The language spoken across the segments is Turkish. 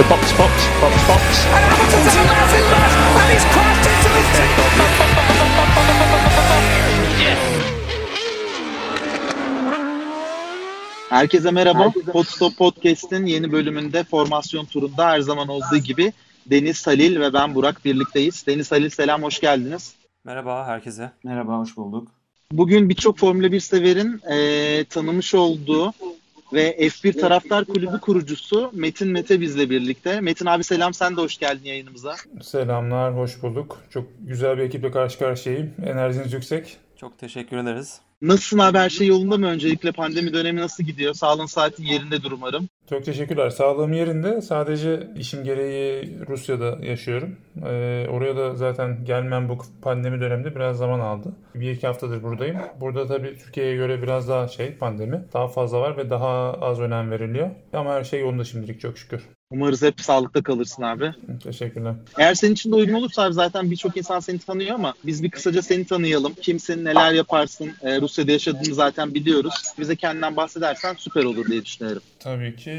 to box, box, box, box. And Hamilton's a massive left, and he's crashed into his Herkese merhaba. Podstop Podcast'in yeni bölümünde formasyon turunda her zaman olduğu gibi Deniz Halil ve ben Burak birlikteyiz. Deniz Halil selam, hoş geldiniz. Merhaba herkese. Merhaba, hoş bulduk. Bugün birçok Formula 1 severin e, tanımış olduğu ve F1 Taraftar Kulübü kurucusu Metin Mete bizle birlikte. Metin abi selam, sen de hoş geldin yayınımıza. Selamlar, hoş bulduk. Çok güzel bir ekiple karşı karşıyayım. Enerjiniz yüksek. Çok teşekkür ederiz. Nasılsın abi, her şey yolunda mı? Öncelikle pandemi dönemi nasıl gidiyor? Sağlığın saatin yerindedir umarım. Çok teşekkürler. Sağlığım yerinde. Sadece işim gereği Rusya'da yaşıyorum. Ee, oraya da zaten gelmem bu pandemi döneminde biraz zaman aldı. Bir iki haftadır buradayım. Burada tabii Türkiye'ye göre biraz daha şey pandemi. Daha fazla var ve daha az önem veriliyor. Ama her şey yolunda şimdilik çok şükür. Umarız hep sağlıkta kalırsın abi. Teşekkürler. Eğer senin için de uygun olursa abi zaten birçok insan seni tanıyor ama biz bir kısaca seni tanıyalım. Kimsin, neler yaparsın? Ee, Rusya'da yaşadığını zaten biliyoruz. Bize kendinden bahsedersen süper olur diye düşünüyorum. Tabii ki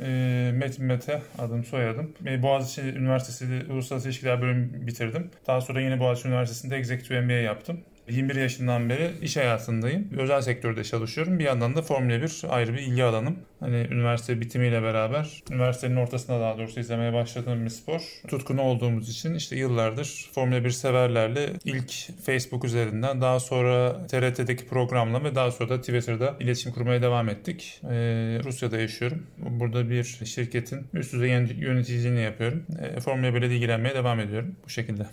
e, Metin Mete adım soyadım. E, Boğaziçi Üniversitesi'de Uluslararası İlişkiler bölümü bitirdim. Daha sonra yine Boğaziçi Üniversitesi'nde Executive MBA yaptım. 21 yaşından beri iş hayatındayım. Özel sektörde çalışıyorum. Bir yandan da Formula 1 ayrı bir ilgi alanım. Hani üniversite bitimiyle beraber, üniversitenin ortasında daha doğrusu izlemeye başladığım bir spor. Tutkunu olduğumuz için işte yıllardır Formula 1 severlerle ilk Facebook üzerinden daha sonra TRT'deki programla ve daha sonra da Twitter'da iletişim kurmaya devam ettik. Ee, Rusya'da yaşıyorum. Burada bir şirketin üst düzey yöneticiliğini yapıyorum. Ee, Formula 1 ile ilgilenmeye devam ediyorum bu şekilde.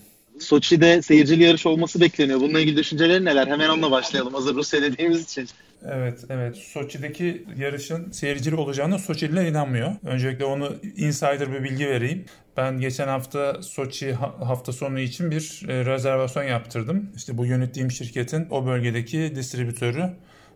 Soçi'de seyircili yarış olması bekleniyor. Bununla ilgili düşünceleri neler? Hemen onunla başlayalım hazır Rusya dediğimiz için. Evet, evet. Soçi'deki yarışın seyircili olacağına Soçililer inanmıyor. Öncelikle onu insider bir bilgi vereyim. Ben geçen hafta Soçi hafta sonu için bir e, rezervasyon yaptırdım. İşte bu yönettiğim şirketin o bölgedeki distribütörü.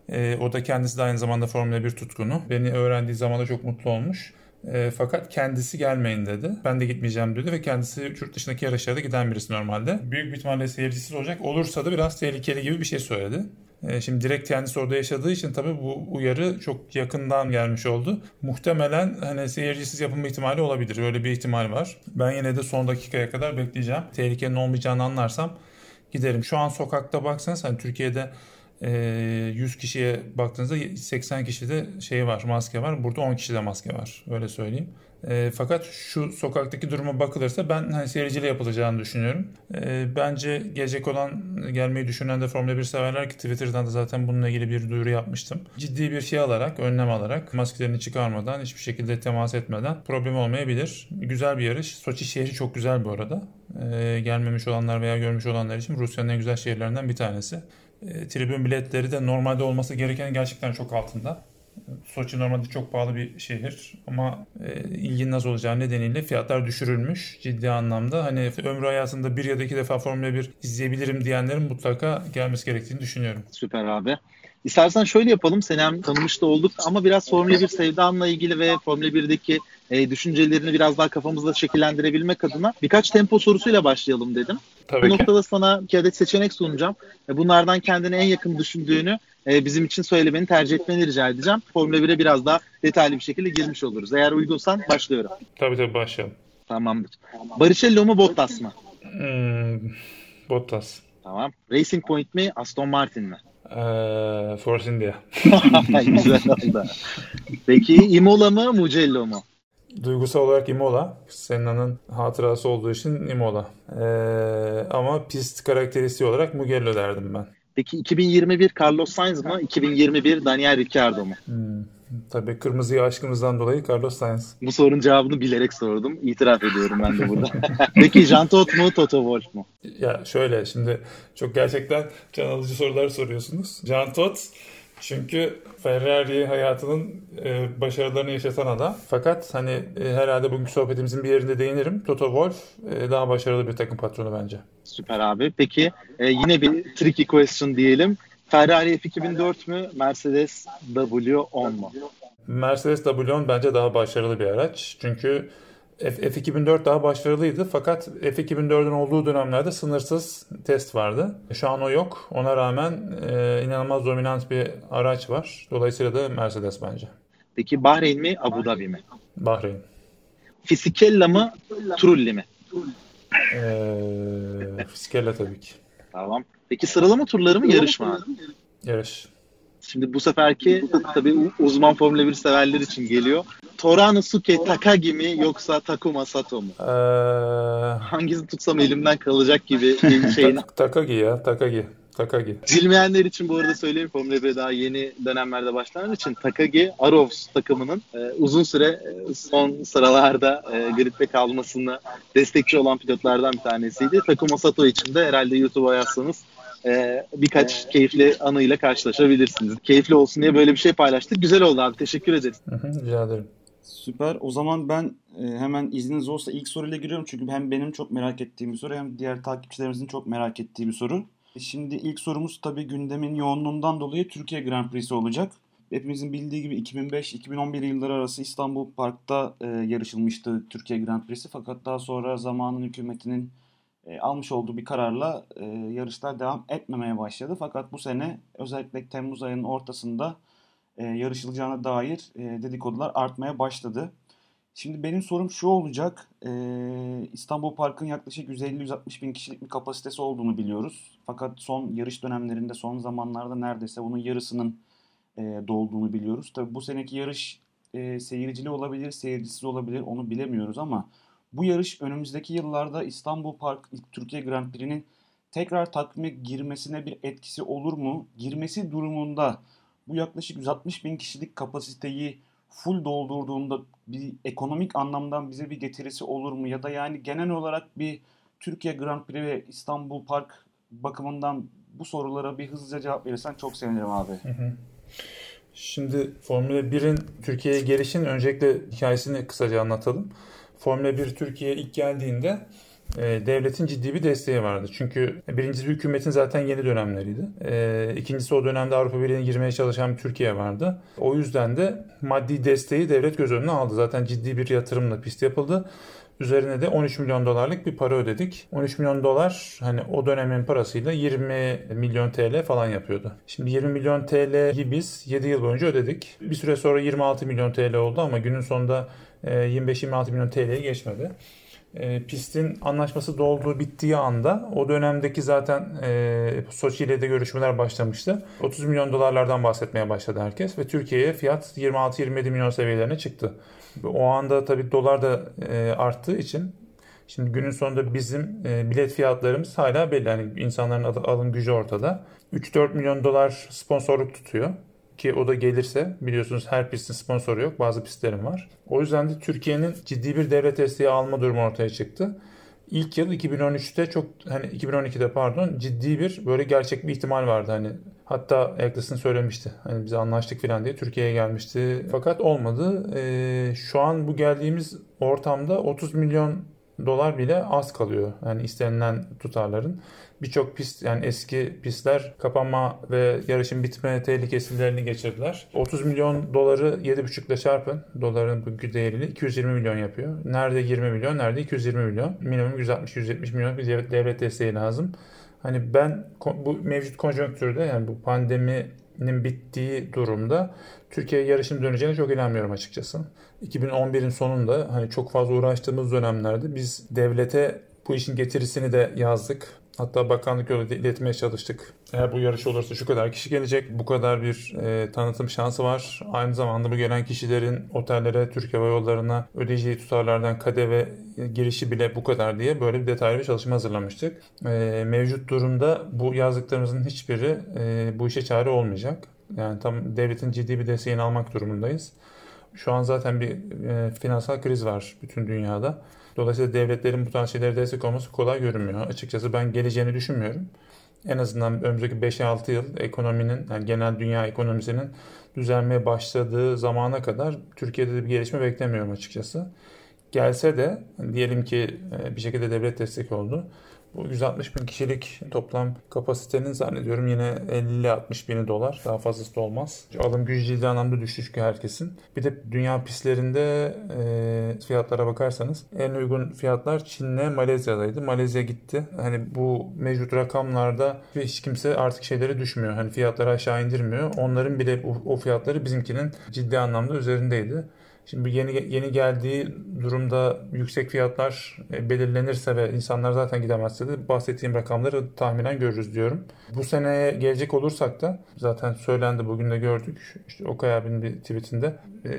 E, o da kendisi de aynı zamanda Formula 1 tutkunu. Beni öğrendiği zaman da çok mutlu olmuş. E, fakat kendisi gelmeyin dedi. Ben de gitmeyeceğim dedi ve kendisi yurt dışındaki yarışlara giden birisi normalde. Büyük bir ihtimalle seyircisiz olacak. Olursa da biraz tehlikeli gibi bir şey söyledi. E, şimdi direkt kendisi orada yaşadığı için tabii bu uyarı çok yakından gelmiş oldu. Muhtemelen hani seyircisiz yapılma ihtimali olabilir. Öyle bir ihtimal var. Ben yine de son dakikaya kadar bekleyeceğim. Tehlikenin olmayacağını anlarsam giderim. Şu an sokakta baksanız hani Türkiye'de 100 kişiye baktığınızda 80 kişide şey var, maske var. Burada 10 kişide maske var. Öyle söyleyeyim. E, fakat şu sokaktaki duruma bakılırsa ben hani seyirciyle yapılacağını düşünüyorum. E, bence gelecek olan gelmeyi düşünen de Formula 1 severler ki Twitter'dan da zaten bununla ilgili bir duyuru yapmıştım. Ciddi bir şey alarak, önlem alarak maskelerini çıkarmadan, hiçbir şekilde temas etmeden problem olmayabilir. Güzel bir yarış. Soçi şehri çok güzel bu arada. E, gelmemiş olanlar veya görmüş olanlar için Rusya'nın en güzel şehirlerinden bir tanesi. E, tribün biletleri de normalde olması gereken gerçekten çok altında. Soçi normalde çok pahalı bir şehir ama e, ilginin az olacağı nedeniyle fiyatlar düşürülmüş ciddi anlamda. Hani ömrü hayatında bir ya da iki defa Formula 1 izleyebilirim diyenlerin mutlaka gelmesi gerektiğini düşünüyorum. Süper abi. İstersen şöyle yapalım. Seni hem tanımış da olduk ama biraz Formula 1 sevdanla ilgili ve Formula 1'deki e, düşüncelerini biraz daha kafamızda şekillendirebilmek adına birkaç tempo sorusuyla başlayalım dedim. Tabii Bu ki. noktada sana iki adet seçenek sunacağım. E, bunlardan kendine en yakın düşündüğünü e, bizim için söylemeni tercih etmeni rica edeceğim. Formula 1'e biraz daha detaylı bir şekilde girmiş oluruz. Eğer uygunsan başlıyorum. Tabii tabii başlayalım. Tamamdır. Barrichello mu Bottas mı? Hmm, Bottas. Tamam. Racing Point mi Aston Martin mi? Ee, Force India. Güzel oldu. Peki Imola mı Mugello mu? Duygusal olarak Imola. Senna'nın hatırası olduğu için Imola. Ee, ama pist karakteristiği olarak Mugello derdim ben. Peki 2021 Carlos Sainz mı? 2021 Daniel Ricciardo mu? Hmm. Tabii kırmızıya aşkımızdan dolayı Carlos Sainz. Bu sorunun cevabını bilerek sordum. İtiraf ediyorum ben de burada. Peki Jean Todt mu Toto Wolff mu? Ya şöyle şimdi çok gerçekten can alıcı sorular soruyorsunuz. Jean Todt çünkü Ferrari hayatının e, başarılarını yaşatan adam. Fakat hani e, herhalde bugünkü sohbetimizin bir yerinde değinirim. Toto Wolff e, daha başarılı bir takım patronu bence. Süper abi. Peki e, yine bir tricky question diyelim. Ferrari F2004 mü Mercedes W10 mu? Mercedes W10 bence daha başarılı bir araç. Çünkü F2004 daha başarılıydı fakat F2004'ün olduğu dönemlerde sınırsız test vardı. Şu an o yok. Ona rağmen e, inanılmaz dominant bir araç var. Dolayısıyla da Mercedes bence. Peki Bahreyn mi Abu Dhabi mi? Bahreyn. Fisichella mı Trulli mi? Ee, Fiskella tabii ki. Tamam. Peki sıralama turları mı yarış mı? Yarış. Şimdi bu seferki tabii uzman Formula 1 severler için geliyor. Toranosuke Takagi mi yoksa Takuma Sato mu? Ee, Hangisini tutsam elimden kalacak gibi bir şeyin. Tak- Takagi ya. Takagi. Takagi. Bilmeyenler için bu arada söyleyeyim Formula 1'e daha yeni dönemlerde başlanan için Takagi Arovs takımının e, uzun süre e, son sıralarda e, gridde kalmasını destekçi olan pilotlardan bir tanesiydi. Takuma Sato için de herhalde YouTube'a yazsanız e, birkaç keyifli anıyla karşılaşabilirsiniz. Keyifli olsun diye böyle bir şey paylaştık. Güzel oldu abi. Teşekkür ederiz. Hı hı, rica ederim. Süper. O zaman ben e, hemen izniniz olsa ilk soruyla giriyorum. Çünkü hem benim çok merak ettiğim bir soru hem diğer takipçilerimizin çok merak ettiği bir soru. Şimdi ilk sorumuz tabii gündemin yoğunluğundan dolayı Türkiye Grand Prix'si olacak. Hepimizin bildiği gibi 2005-2011 yılları arası İstanbul Park'ta e, yarışılmıştı Türkiye Grand Prix'si. Fakat daha sonra zamanın hükümetinin e, almış olduğu bir kararla e, yarışlar devam etmemeye başladı. Fakat bu sene özellikle Temmuz ayının ortasında e, yarışılacağına dair e, dedikodular artmaya başladı. Şimdi benim sorum şu olacak. E, İstanbul Park'ın yaklaşık 150-160 bin kişilik bir kapasitesi olduğunu biliyoruz. Fakat son yarış dönemlerinde, son zamanlarda neredeyse bunun yarısının e, dolduğunu biliyoruz. Tabii bu seneki yarış e, seyircili olabilir, seyircisiz olabilir onu bilemiyoruz ama bu yarış önümüzdeki yıllarda İstanbul Park Türkiye Grand Prix'nin tekrar takvime girmesine bir etkisi olur mu? Girmesi durumunda bu yaklaşık 160 bin kişilik kapasiteyi full doldurduğunda bir ekonomik anlamdan bize bir getirisi olur mu? Ya da yani genel olarak bir Türkiye Grand Prix ve İstanbul Park bakımından bu sorulara bir hızlıca cevap verirsen çok sevinirim abi. Şimdi Formula 1'in Türkiye'ye gelişin öncelikle hikayesini kısaca anlatalım. Formula 1 Türkiye'ye ilk geldiğinde e, devletin ciddi bir desteği vardı. Çünkü birincisi hükümetin zaten yeni dönemleriydi. E, ikincisi o dönemde Avrupa Birliği'ne girmeye çalışan bir Türkiye vardı. O yüzden de maddi desteği devlet göz önüne aldı. Zaten ciddi bir yatırımla pist yapıldı. Üzerine de 13 milyon dolarlık bir para ödedik. 13 milyon dolar hani o dönemin parasıyla 20 milyon TL falan yapıyordu. Şimdi 20 milyon TL'yi biz 7 yıl boyunca ödedik. Bir süre sonra 26 milyon TL oldu ama günün sonunda 25-26 milyon TL'ye geçmedi. E, pistin anlaşması dolduğu bittiği anda o dönemdeki zaten e, Soçi ile de görüşmeler başlamıştı. 30 milyon dolarlardan bahsetmeye başladı herkes ve Türkiye'ye fiyat 26-27 milyon seviyelerine çıktı. O anda tabii dolar da e, arttığı için şimdi günün sonunda bizim e, bilet fiyatlarımız hala belli. Yani insanların alım gücü ortada. 3-4 milyon dolar sponsorluk tutuyor ki o da gelirse biliyorsunuz her pistin sponsoru yok. Bazı pistlerin var. O yüzden de Türkiye'nin ciddi bir devlet desteği alma durumu ortaya çıktı. İlk yıl 2013'te çok hani 2012'de pardon ciddi bir böyle gerçek bir ihtimal vardı hani hatta Eccleston söylemişti hani bize anlaştık falan diye Türkiye'ye gelmişti fakat olmadı. Ee, şu an bu geldiğimiz ortamda 30 milyon dolar bile az kalıyor. Yani istenilen tutarların. Birçok pist yani eski pistler kapanma ve yarışın bitme tehlikesilerini geçirdiler. 30 milyon doları 7,5 ile çarpın. Doların bugünkü değeriyle 220 milyon yapıyor. Nerede 20 milyon, nerede 220 milyon. Minimum 160-170 milyon bir devlet desteği lazım. Hani ben bu mevcut konjonktürde yani bu pandeminin bittiği durumda Türkiye yarışın döneceğine çok inanmıyorum açıkçası. 2011'in sonunda hani çok fazla uğraştığımız dönemlerde biz devlete bu işin getirisini de yazdık. Hatta bakanlık yolu iletmeye çalıştık. Eğer bu yarış olursa şu kadar kişi gelecek. Bu kadar bir e, tanıtım şansı var. Aynı zamanda bu gelen kişilerin otellere, Türk Hava Yolları'na ödeyeceği tutarlardan KDV girişi bile bu kadar diye böyle bir detaylı bir çalışma hazırlamıştık. E, mevcut durumda bu yazdıklarımızın hiçbiri e, bu işe çare olmayacak. Yani tam devletin ciddi bir desteğini almak durumundayız. Şu an zaten bir e, finansal kriz var bütün dünyada. Dolayısıyla devletlerin bu tarz şeylere destek olması kolay görünmüyor. Açıkçası ben geleceğini düşünmüyorum. En azından önümüzdeki 5-6 yıl ekonominin, yani genel dünya ekonomisinin düzelmeye başladığı zamana kadar Türkiye'de de bir gelişme beklemiyorum açıkçası. Gelse de diyelim ki e, bir şekilde devlet destek oldu. Bu 160 bin kişilik toplam kapasitenin zannediyorum yine 50-60 bini dolar. Daha fazlası da olmaz. Alım gücü ciddi anlamda düştü çünkü herkesin. Bir de dünya pistlerinde e, fiyatlara bakarsanız en uygun fiyatlar Çin'le Malezya'daydı. Malezya gitti. Hani bu mevcut rakamlarda hiç kimse artık şeyleri düşmüyor. Hani fiyatları aşağı indirmiyor. Onların bile o, o fiyatları bizimkinin ciddi anlamda üzerindeydi. Şimdi yeni yeni geldiği durumda yüksek fiyatlar e, belirlenirse ve insanlar zaten gidemezse de bahsettiğim rakamları tahminen görürüz diyorum. Bu seneye gelecek olursak da zaten söylendi bugün de gördük. İşte Okay abinin bir tweetinde e,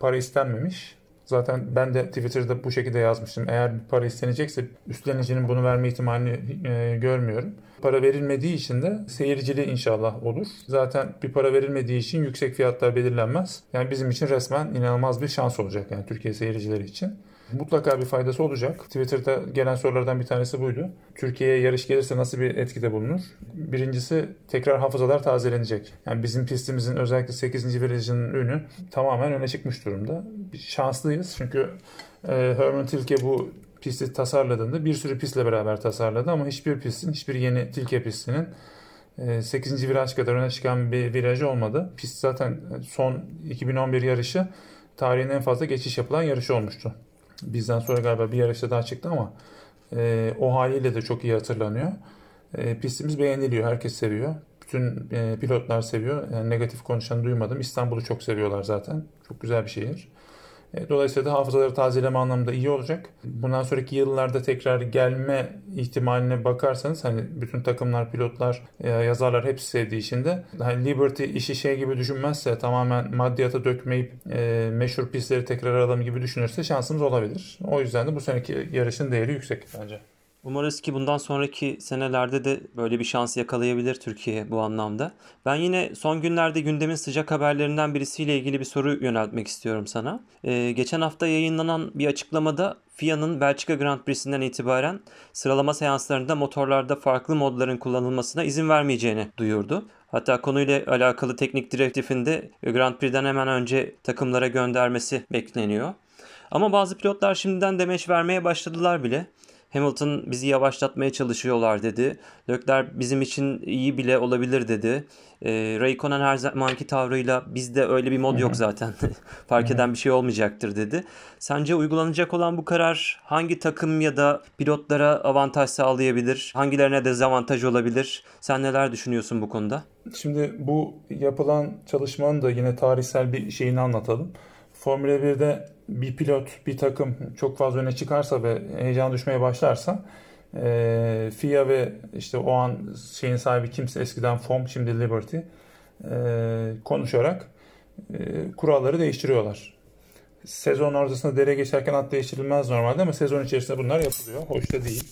para istenmemiş. Zaten ben de Twitter'da bu şekilde yazmıştım. Eğer bir para istenecekse üstlenicinin bunu verme ihtimalini e, görmüyorum. Para verilmediği için de seyircili inşallah olur. Zaten bir para verilmediği için yüksek fiyatlar belirlenmez. Yani bizim için resmen inanılmaz bir şans olacak yani Türkiye seyircileri için. Mutlaka bir faydası olacak. Twitter'da gelen sorulardan bir tanesi buydu. Türkiye'ye yarış gelirse nasıl bir etkide bulunur? Birincisi tekrar hafızalar tazelenecek. Yani bizim pistimizin özellikle 8. virajının ünü tamamen öne çıkmış durumda. Şanslıyız çünkü e, Herman Tilke bu pisti tasarladığında bir sürü pistle beraber tasarladı ama hiçbir pistin, hiçbir yeni Tilke pistinin 8. E, viraj kadar öne çıkan bir virajı olmadı. Pist zaten son 2011 yarışı tarihin en fazla geçiş yapılan yarışı olmuştu. Bizden sonra galiba bir yarışta daha çıktı ama e, o haliyle de çok iyi hatırlanıyor. E, pistimiz beğeniliyor. Herkes seviyor. Bütün e, pilotlar seviyor. Yani negatif konuşan duymadım. İstanbul'u çok seviyorlar zaten. Çok güzel bir şehir. E, dolayısıyla da hafızaları tazeleme anlamında iyi olacak. Bundan sonraki yıllarda tekrar gelme ihtimaline bakarsanız hani bütün takımlar, pilotlar, e, yazarlar hepsi sevdiği için de hani Liberty işi şey gibi düşünmezse tamamen maddiyata dökmeyip e, meşhur pistleri tekrar alalım gibi düşünürse şansımız olabilir. O yüzden de bu seneki yarışın değeri yüksek bence. Umarız ki bundan sonraki senelerde de böyle bir şans yakalayabilir Türkiye bu anlamda. Ben yine son günlerde gündemin sıcak haberlerinden birisiyle ilgili bir soru yöneltmek istiyorum sana. Ee, geçen hafta yayınlanan bir açıklamada FIA'nın Belçika Grand Prix'sinden itibaren sıralama seanslarında motorlarda farklı modların kullanılmasına izin vermeyeceğini duyurdu. Hatta konuyla alakalı teknik direktifinde Grand Prix'den hemen önce takımlara göndermesi bekleniyor. Ama bazı pilotlar şimdiden demeç vermeye başladılar bile. Hamilton bizi yavaşlatmaya çalışıyorlar dedi. Leclerc bizim için iyi bile olabilir dedi. E, Raikkonen her zamanki tavrıyla bizde öyle bir mod yok zaten. Fark eden bir şey olmayacaktır dedi. Sence uygulanacak olan bu karar hangi takım ya da pilotlara avantaj sağlayabilir? Hangilerine dezavantaj olabilir? Sen neler düşünüyorsun bu konuda? Şimdi bu yapılan çalışmanın da yine tarihsel bir şeyini anlatalım. Formula 1'de bir pilot, bir takım çok fazla öne çıkarsa ve heyecan düşmeye başlarsa e, FIA ve işte o an şeyin sahibi kimse eskiden FOM şimdi Liberty e, konuşarak e, kuralları değiştiriyorlar. Sezon ortasında dere geçerken at değiştirilmez normalde ama sezon içerisinde bunlar yapılıyor. Hoş da değil.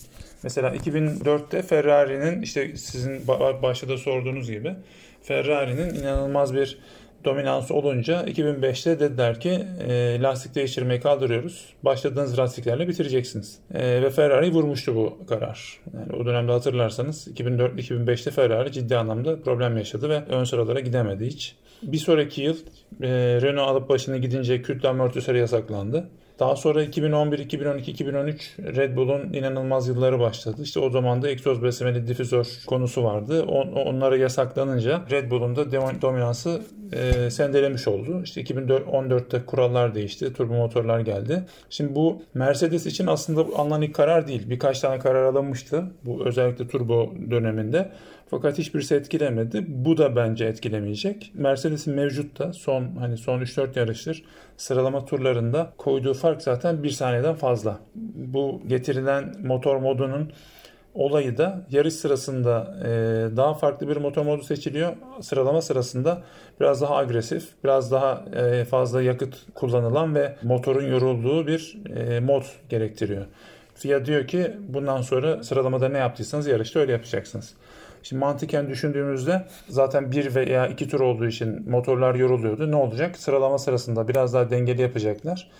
Mesela 2004'te Ferrari'nin işte sizin başta da sorduğunuz gibi Ferrari'nin inanılmaz bir dominansı olunca 2005'te dediler ki e, lastik değiştirmeyi kaldırıyoruz. Başladığınız lastiklerle bitireceksiniz. E, ve Ferrari vurmuştu bu karar. Yani o dönemde hatırlarsanız 2004-2005'te Ferrari ciddi anlamda problem yaşadı ve ön sıralara gidemedi hiç. Bir sonraki yıl e, Renault alıp başını gidince kütle amortisörü yasaklandı. Daha sonra 2011, 2012, 2013 Red Bull'un inanılmaz yılları başladı. İşte o zaman da egzoz beslemeli difüzör konusu vardı. On, onlara yasaklanınca Red Bull'un da dominansı e, sendelemiş oldu. İşte 2014'te kurallar değişti. Turbo motorlar geldi. Şimdi bu Mercedes için aslında alınan ilk karar değil. Birkaç tane karar alınmıştı. Bu özellikle turbo döneminde. Fakat hiçbirisi etkilemedi. Bu da bence etkilemeyecek. Mercedes'in mevcut da son hani son 3-4 yarıştır sıralama turlarında koyduğu fark zaten bir saniyeden fazla. Bu getirilen motor modunun olayı da yarış sırasında e, daha farklı bir motor modu seçiliyor. Sıralama sırasında biraz daha agresif, biraz daha e, fazla yakıt kullanılan ve motorun yorulduğu bir e, mod gerektiriyor. FIA diyor ki bundan sonra sıralamada ne yaptıysanız yarışta öyle yapacaksınız. Şimdi mantıken düşündüğümüzde zaten bir veya iki tur olduğu için motorlar yoruluyordu. Ne olacak? Sıralama sırasında biraz daha dengeli yapacaklar.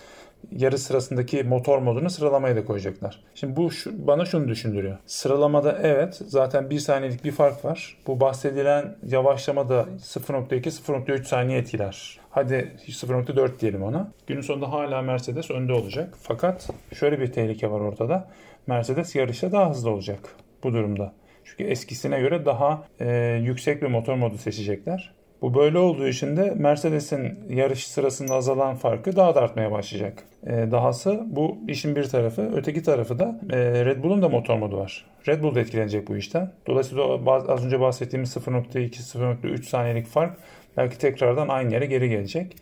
Yarı sırasındaki motor modunu sıralamaya da koyacaklar. Şimdi bu şu, bana şunu düşündürüyor. Sıralamada evet zaten bir saniyelik bir fark var. Bu bahsedilen yavaşlama da 0.2-0.3 saniye etkiler. Hadi 0.4 diyelim ona. Günün sonunda hala Mercedes önde olacak. Fakat şöyle bir tehlike var ortada. Mercedes yarışta daha hızlı olacak bu durumda. Çünkü eskisine göre daha e, yüksek bir motor modu seçecekler. Bu böyle olduğu için de Mercedes'in yarış sırasında azalan farkı daha da artmaya başlayacak. E, dahası bu işin bir tarafı. Öteki tarafı da e, Red Bull'un da motor modu var. Red Bull da etkilenecek bu işten. Dolayısıyla az önce bahsettiğimiz 0.2-0.3 saniyelik fark belki tekrardan aynı yere geri gelecek.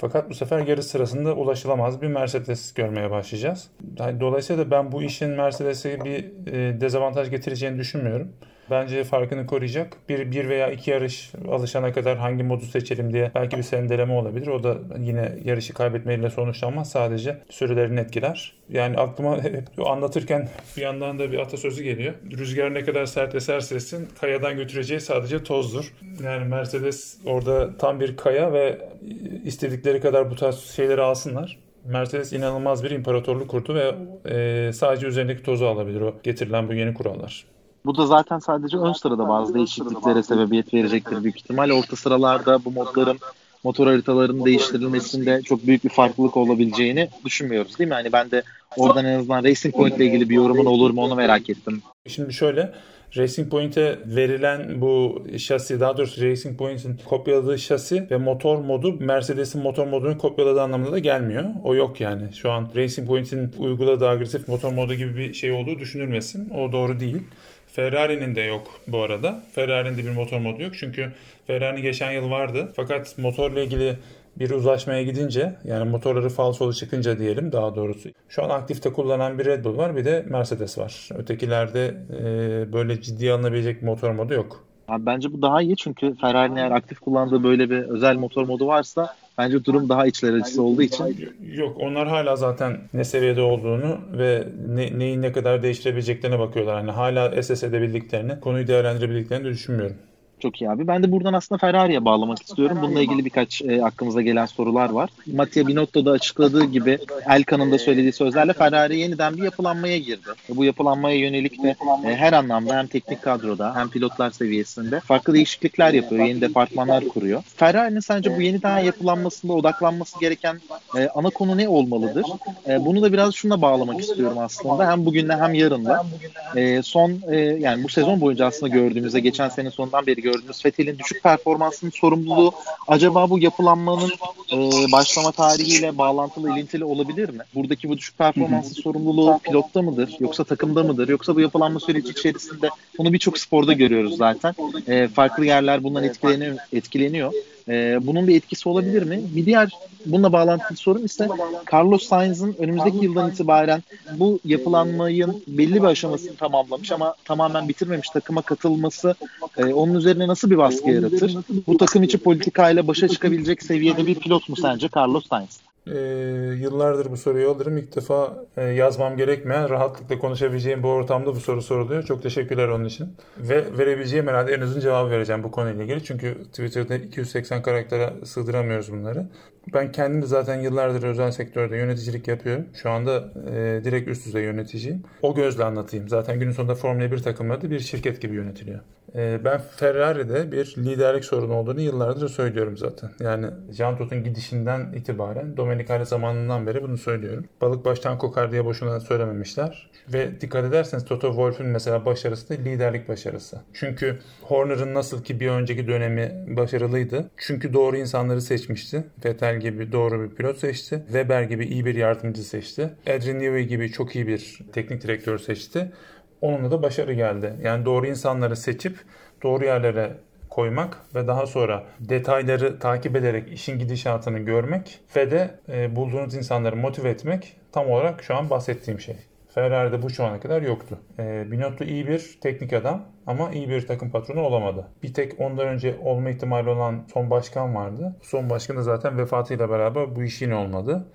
Fakat bu sefer yarış sırasında ulaşılamaz bir Mercedes görmeye başlayacağız. Dolayısıyla ben bu işin Mercedes'e bir e, dezavantaj getireceğini düşünmüyorum. Bence farkını koruyacak. Bir, bir veya iki yarış alışana kadar hangi modu seçelim diye belki bir sendeleme olabilir. O da yine yarışı kaybetmeyle sonuçlanmaz. Sadece sürelerini etkiler. Yani aklıma hep anlatırken bir yandan da bir atasözü geliyor. Rüzgar ne kadar sert eserse etsin kayadan götüreceği sadece tozdur. Yani Mercedes orada tam bir kaya ve istedikleri kadar bu tarz şeyleri alsınlar. Mercedes inanılmaz bir imparatorluk kurdu ve e, sadece üzerindeki tozu alabilir o getirilen bu yeni kurallar. Bu da zaten sadece ön sırada bazı değişikliklere sebebiyet verecektir büyük ihtimal. Orta sıralarda bu modların motor haritalarının değiştirilmesinde çok büyük bir farklılık olabileceğini düşünmüyoruz değil mi? Hani ben de oradan en azından Racing Point ile ilgili bir yorumun olur mu onu merak ettim. Şimdi şöyle Racing Point'e verilen bu şasi daha doğrusu Racing Point'in kopyaladığı şasi ve motor modu Mercedes'in motor modunu kopyaladığı anlamında da gelmiyor. O yok yani. Şu an Racing Point'in uyguladığı agresif motor modu gibi bir şey olduğu düşünülmesin. O doğru değil. Ferrari'nin de yok bu arada. Ferrari'nin de bir motor modu yok. Çünkü Ferrari geçen yıl vardı. Fakat motorla ilgili bir uzlaşmaya gidince yani motorları falsolu çıkınca diyelim daha doğrusu. Şu an aktifte kullanan bir Red Bull var bir de Mercedes var. Ötekilerde e, böyle ciddi alınabilecek motor modu yok. Abi bence bu daha iyi çünkü Ferrari'nin eğer aktif kullandığı böyle bir özel motor modu varsa bence durum daha içler acısı olduğu için. Yok onlar hala zaten ne seviyede olduğunu ve ne, neyi ne kadar değiştirebileceklerine bakıyorlar. Hani hala SS edebildiklerini, konuyu değerlendirebildiklerini de düşünmüyorum. Çok iyi abi. Ben de buradan aslında Ferrari'ye bağlamak istiyorum. Bununla ilgili birkaç e, aklımıza gelen sorular var. Mattia Binotto da açıkladığı gibi Elkan'ın da söylediği sözlerle Ferrari yeniden bir yapılanmaya girdi. E, bu yapılanmaya yönelik de e, her anlamda hem teknik kadroda hem pilotlar seviyesinde farklı değişiklikler yapıyor. Yeni departmanlar kuruyor. Ferrari'nin sence bu yeniden yapılanmasında odaklanması gereken e, ana konu ne olmalıdır? E, bunu da biraz şuna bağlamak istiyorum aslında. Hem bugünle hem yarınla. E, son e, yani bu sezon boyunca aslında gördüğümüzde geçen sene sonundan beri gördüğümüz Fethel'in düşük performansının sorumluluğu acaba bu yapılanmanın e, başlama tarihiyle bağlantılı, ilintili olabilir mi? Buradaki bu düşük performansın sorumluluğu pilotta mıdır? Yoksa takımda mıdır? Yoksa bu yapılanma süreci içerisinde bunu birçok sporda görüyoruz zaten. E, farklı yerler bundan etkileniyor. etkileniyor. E, bunun bir etkisi olabilir mi? Bir diğer bununla bağlantılı sorun ise Carlos Sainz'ın önümüzdeki yıldan itibaren bu yapılanmayın belli bir aşamasını tamamlamış ama tamamen bitirmemiş takıma katılması e, onun üzerine nasıl bir baskı yaratır? Bu takım içi politikayla başa çıkabilecek seviyede bir pilot mu sence Carlos Sainz? E, yıllardır bu soruyu alırım. İlk defa e, yazmam gerekmeyen, rahatlıkla konuşabileceğim bu ortamda bu soru soruluyor. Çok teşekkürler onun için. Ve verebileceğim herhalde en uzun cevabı vereceğim bu konuyla ilgili. Çünkü Twitter'da 280 karaktere sığdıramıyoruz bunları. Ben kendim de zaten yıllardır özel sektörde yöneticilik yapıyorum. Şu anda e, direkt üst düzey yöneticiyim. O gözle anlatayım. Zaten günün sonunda Formula 1 takımları bir şirket gibi yönetiliyor. E, ben Ferrari'de bir liderlik sorunu olduğunu yıllardır söylüyorum zaten. Yani Jean Tot'un gidişinden itibaren Domenicali zamanından beri bunu söylüyorum. Balık baştan kokar diye boşuna söylememişler. Ve dikkat ederseniz Toto Wolff'ün mesela başarısı da liderlik başarısı. Çünkü Horner'ın nasıl ki bir önceki dönemi başarılıydı. Çünkü doğru insanları seçmişti. Vettel gibi doğru bir pilot seçti. Weber gibi iyi bir yardımcı seçti. Adrian Newey gibi çok iyi bir teknik direktör seçti. Onunla da başarı geldi. Yani doğru insanları seçip doğru yerlere koymak ve daha sonra detayları takip ederek işin gidişatını görmek ve de e, bulduğunuz insanları motive etmek tam olarak şu an bahsettiğim şey. Ferrari'de bu şu ana kadar yoktu. E, Binotto iyi bir teknik adam ama iyi bir takım patronu olamadı. Bir tek ondan önce olma ihtimali olan son başkan vardı. Son başkan da zaten vefatıyla beraber bu iş yine olmadı.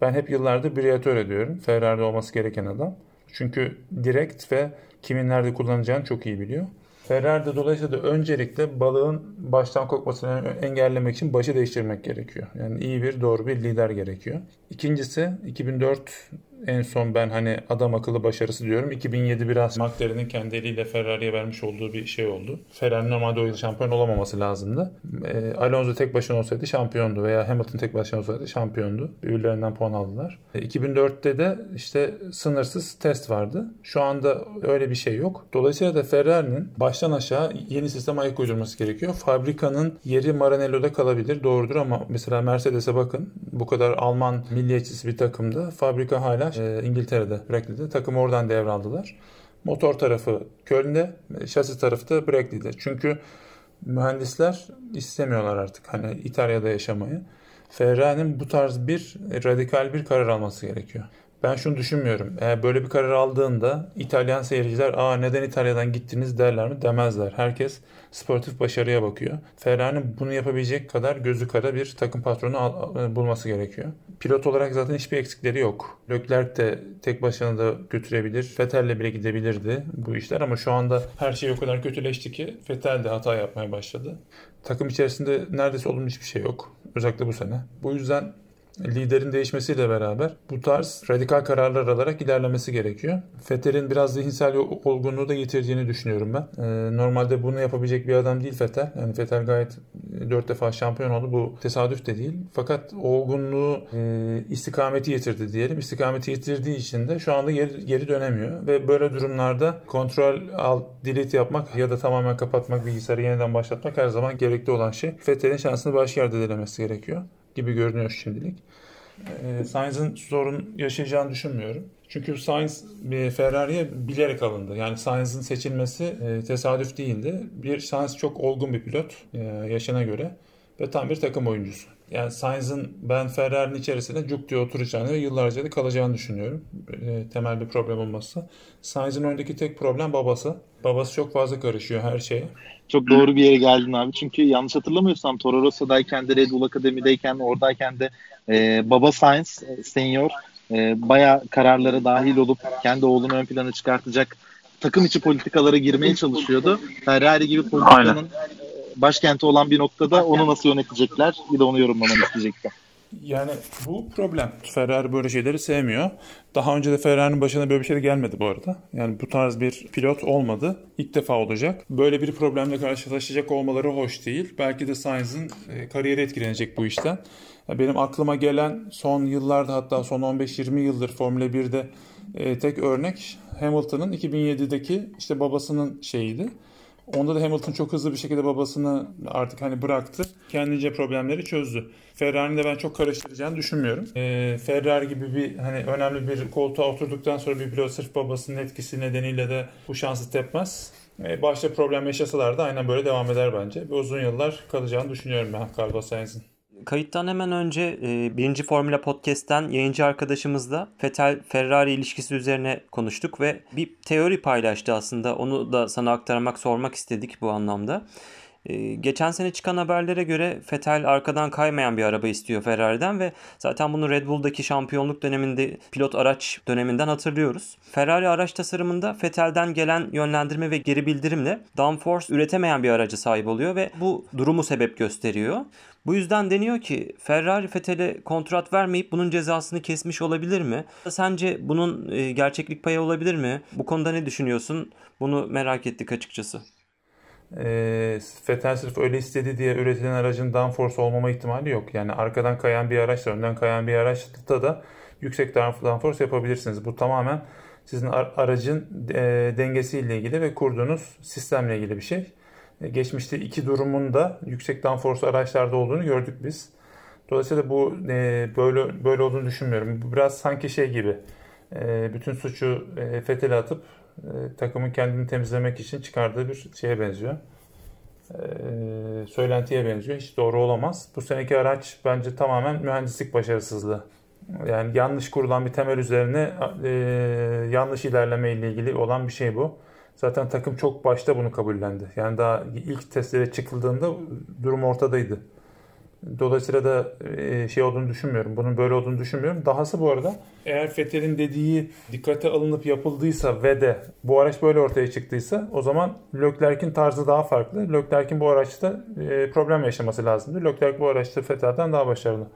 Ben hep yıllardır Briatore ediyorum. Ferrari'de olması gereken adam. Çünkü direkt ve kimin nerede kullanacağını çok iyi biliyor. Ferrari'de dolayısıyla da öncelikle balığın baştan kokmasını engellemek için başı değiştirmek gerekiyor. Yani iyi bir doğru bir lider gerekiyor. İkincisi 2004 en son ben hani adam akıllı başarısı diyorum. 2007 biraz McLaren'in kendi eliyle Ferrari'ye vermiş olduğu bir şey oldu. Ferrari normalde o yıl şampiyon olamaması lazımdı. E, Alonso tek başına olsaydı şampiyondu veya Hamilton tek başına olsaydı şampiyondu. Birbirlerinden puan aldılar. E, 2004'te de işte sınırsız test vardı. Şu anda öyle bir şey yok. Dolayısıyla da Ferrari'nin baştan aşağı yeni sistem ayak uydurması gerekiyor. Fabrikanın yeri Maranello'da kalabilir doğrudur ama mesela Mercedes'e bakın bu kadar Alman milliyetçisi bir takımda fabrika hala e, İngiltere'de, Brackley'de. Takım oradan devraldılar. Motor tarafı Köln'de, şasi tarafı da Brackley'de. Çünkü mühendisler istemiyorlar artık hani İtalya'da yaşamayı. Ferrari'nin bu tarz bir radikal bir karar alması gerekiyor. Ben şunu düşünmüyorum. Eğer böyle bir karar aldığında İtalyan seyirciler aa neden İtalya'dan gittiniz derler mi demezler. Herkes sportif başarıya bakıyor. Ferrari'nin bunu yapabilecek kadar gözü kara bir takım patronu al, bulması gerekiyor. Pilot olarak zaten hiçbir eksikleri yok. Leclerc de tek başına da götürebilir. Vettel'le bile gidebilirdi bu işler ama şu anda her şey o kadar kötüleşti ki Vettel de hata yapmaya başladı. Takım içerisinde neredeyse olumlu hiçbir şey yok. Özellikle bu sene. Bu yüzden liderin değişmesiyle beraber bu tarz radikal kararlar alarak ilerlemesi gerekiyor. Fettel'in biraz zihinsel olgunluğu da getirdiğini düşünüyorum ben. Ee, normalde bunu yapabilecek bir adam değil Fettel. Yani Fettel gayet 4 defa şampiyon oldu. Bu tesadüf de değil. Fakat olgunluğu e, istikameti getirdi diyelim. İstikameti getirdiği için de şu anda geri, geri dönemiyor. Ve böyle durumlarda kontrol al, delete yapmak ya da tamamen kapatmak, bilgisayarı yeniden başlatmak her zaman gerekli olan şey. Fettel'in şansını başka yerde denemesi gerekiyor gibi görünüyor şimdilik. E, Sainz'ın sorun yaşayacağını düşünmüyorum. Çünkü Sainz bir Ferrari'ye bilerek alındı. Yani Sainz'ın seçilmesi e, tesadüf değildi. Bir Sainz çok olgun bir pilot e, yaşına göre ve tam bir takım oyuncusu. Yani Sainz'ın ben Ferrari'nin içerisinde cuk diye oturacağını ve yıllarca da kalacağını düşünüyorum. E, temel bir problem olmazsa. Sainz'ın önündeki tek problem babası. Babası çok fazla karışıyor her şeye. Çok doğru bir yere geldin abi. Çünkü yanlış hatırlamıyorsam Toro Rosso'dayken de Red Bull Akademi'deyken oradayken de e, baba Sainz e, senior e, baya kararlara dahil olup kendi oğlunu ön plana çıkartacak takım içi politikalara girmeye çalışıyordu. Ferrari gibi politikanın Aynen. başkenti olan bir noktada onu nasıl yönetecekler bir de onu yorumlamanı isteyecektim. Yani bu problem. Ferrari böyle şeyleri sevmiyor. Daha önce de Ferrari'nin başına böyle bir şey gelmedi bu arada. Yani bu tarz bir pilot olmadı. İlk defa olacak. Böyle bir problemle karşılaşacak olmaları hoş değil. Belki de Sainz'ın e, kariyeri etkilenecek bu işten. Benim aklıma gelen son yıllarda hatta son 15-20 yıldır Formula 1'de e, tek örnek Hamilton'ın 2007'deki işte babasının şeyiydi. Onda da Hamilton çok hızlı bir şekilde babasını artık hani bıraktı. Kendince problemleri çözdü. Ferrari'nin de ben çok karıştıracağını düşünmüyorum. E, Ferrari gibi bir hani önemli bir koltuğa oturduktan sonra bir pilot sırf babasının etkisi nedeniyle de bu şansı tepmez. E, başta problem yaşasalar da aynen böyle devam eder bence. Ve uzun yıllar kalacağını düşünüyorum ben Carlos Sainz'in. Kayıttan hemen önce e, birinci Formula Podcast'ten yayıncı arkadaşımızla Fetel Ferrari ilişkisi üzerine konuştuk ve bir teori paylaştı aslında. Onu da sana aktarmak, sormak istedik bu anlamda. Ee, geçen sene çıkan haberlere göre Vettel arkadan kaymayan bir araba istiyor Ferrari'den ve zaten bunu Red Bull'daki şampiyonluk döneminde pilot araç döneminden hatırlıyoruz. Ferrari araç tasarımında Vettel'den gelen yönlendirme ve geri bildirimle downforce üretemeyen bir araca sahip oluyor ve bu durumu sebep gösteriyor. Bu yüzden deniyor ki Ferrari Vettel'e kontrat vermeyip bunun cezasını kesmiş olabilir mi? Sence bunun e, gerçeklik payı olabilir mi? Bu konuda ne düşünüyorsun? Bunu merak ettik açıkçası e, Vettel sırf öyle istedi diye üretilen aracın downforce olmama ihtimali yok. Yani arkadan kayan bir araçla önden kayan bir araçta da yüksek downforce yapabilirsiniz. Bu tamamen sizin aracın e, dengesiyle ilgili ve kurduğunuz sistemle ilgili bir şey. E, geçmişte iki durumun da yüksek downforce araçlarda olduğunu gördük biz. Dolayısıyla bu e, böyle böyle olduğunu düşünmüyorum. Bu biraz sanki şey gibi. E, bütün suçu e, Vettel'e atıp e, takımın kendini temizlemek için çıkardığı bir şeye benziyor. E, söylentiye benziyor. Hiç doğru olamaz. Bu seneki araç bence tamamen mühendislik başarısızlığı. Yani yanlış kurulan bir temel üzerine e, yanlış ilerleme ile ilgili olan bir şey bu. Zaten takım çok başta bunu kabullendi. Yani daha ilk testlere çıkıldığında durum ortadaydı. Dolayısıyla da e, şey olduğunu düşünmüyorum. Bunun böyle olduğunu düşünmüyorum. Dahası bu arada eğer Fethel'in dediği dikkate alınıp yapıldıysa ve de bu araç böyle ortaya çıktıysa o zaman Leclerc'in tarzı daha farklı. Leclerc'in bu araçta e, problem yaşaması lazımdı. Leclerc bu araçta Fethel'den daha başarılı.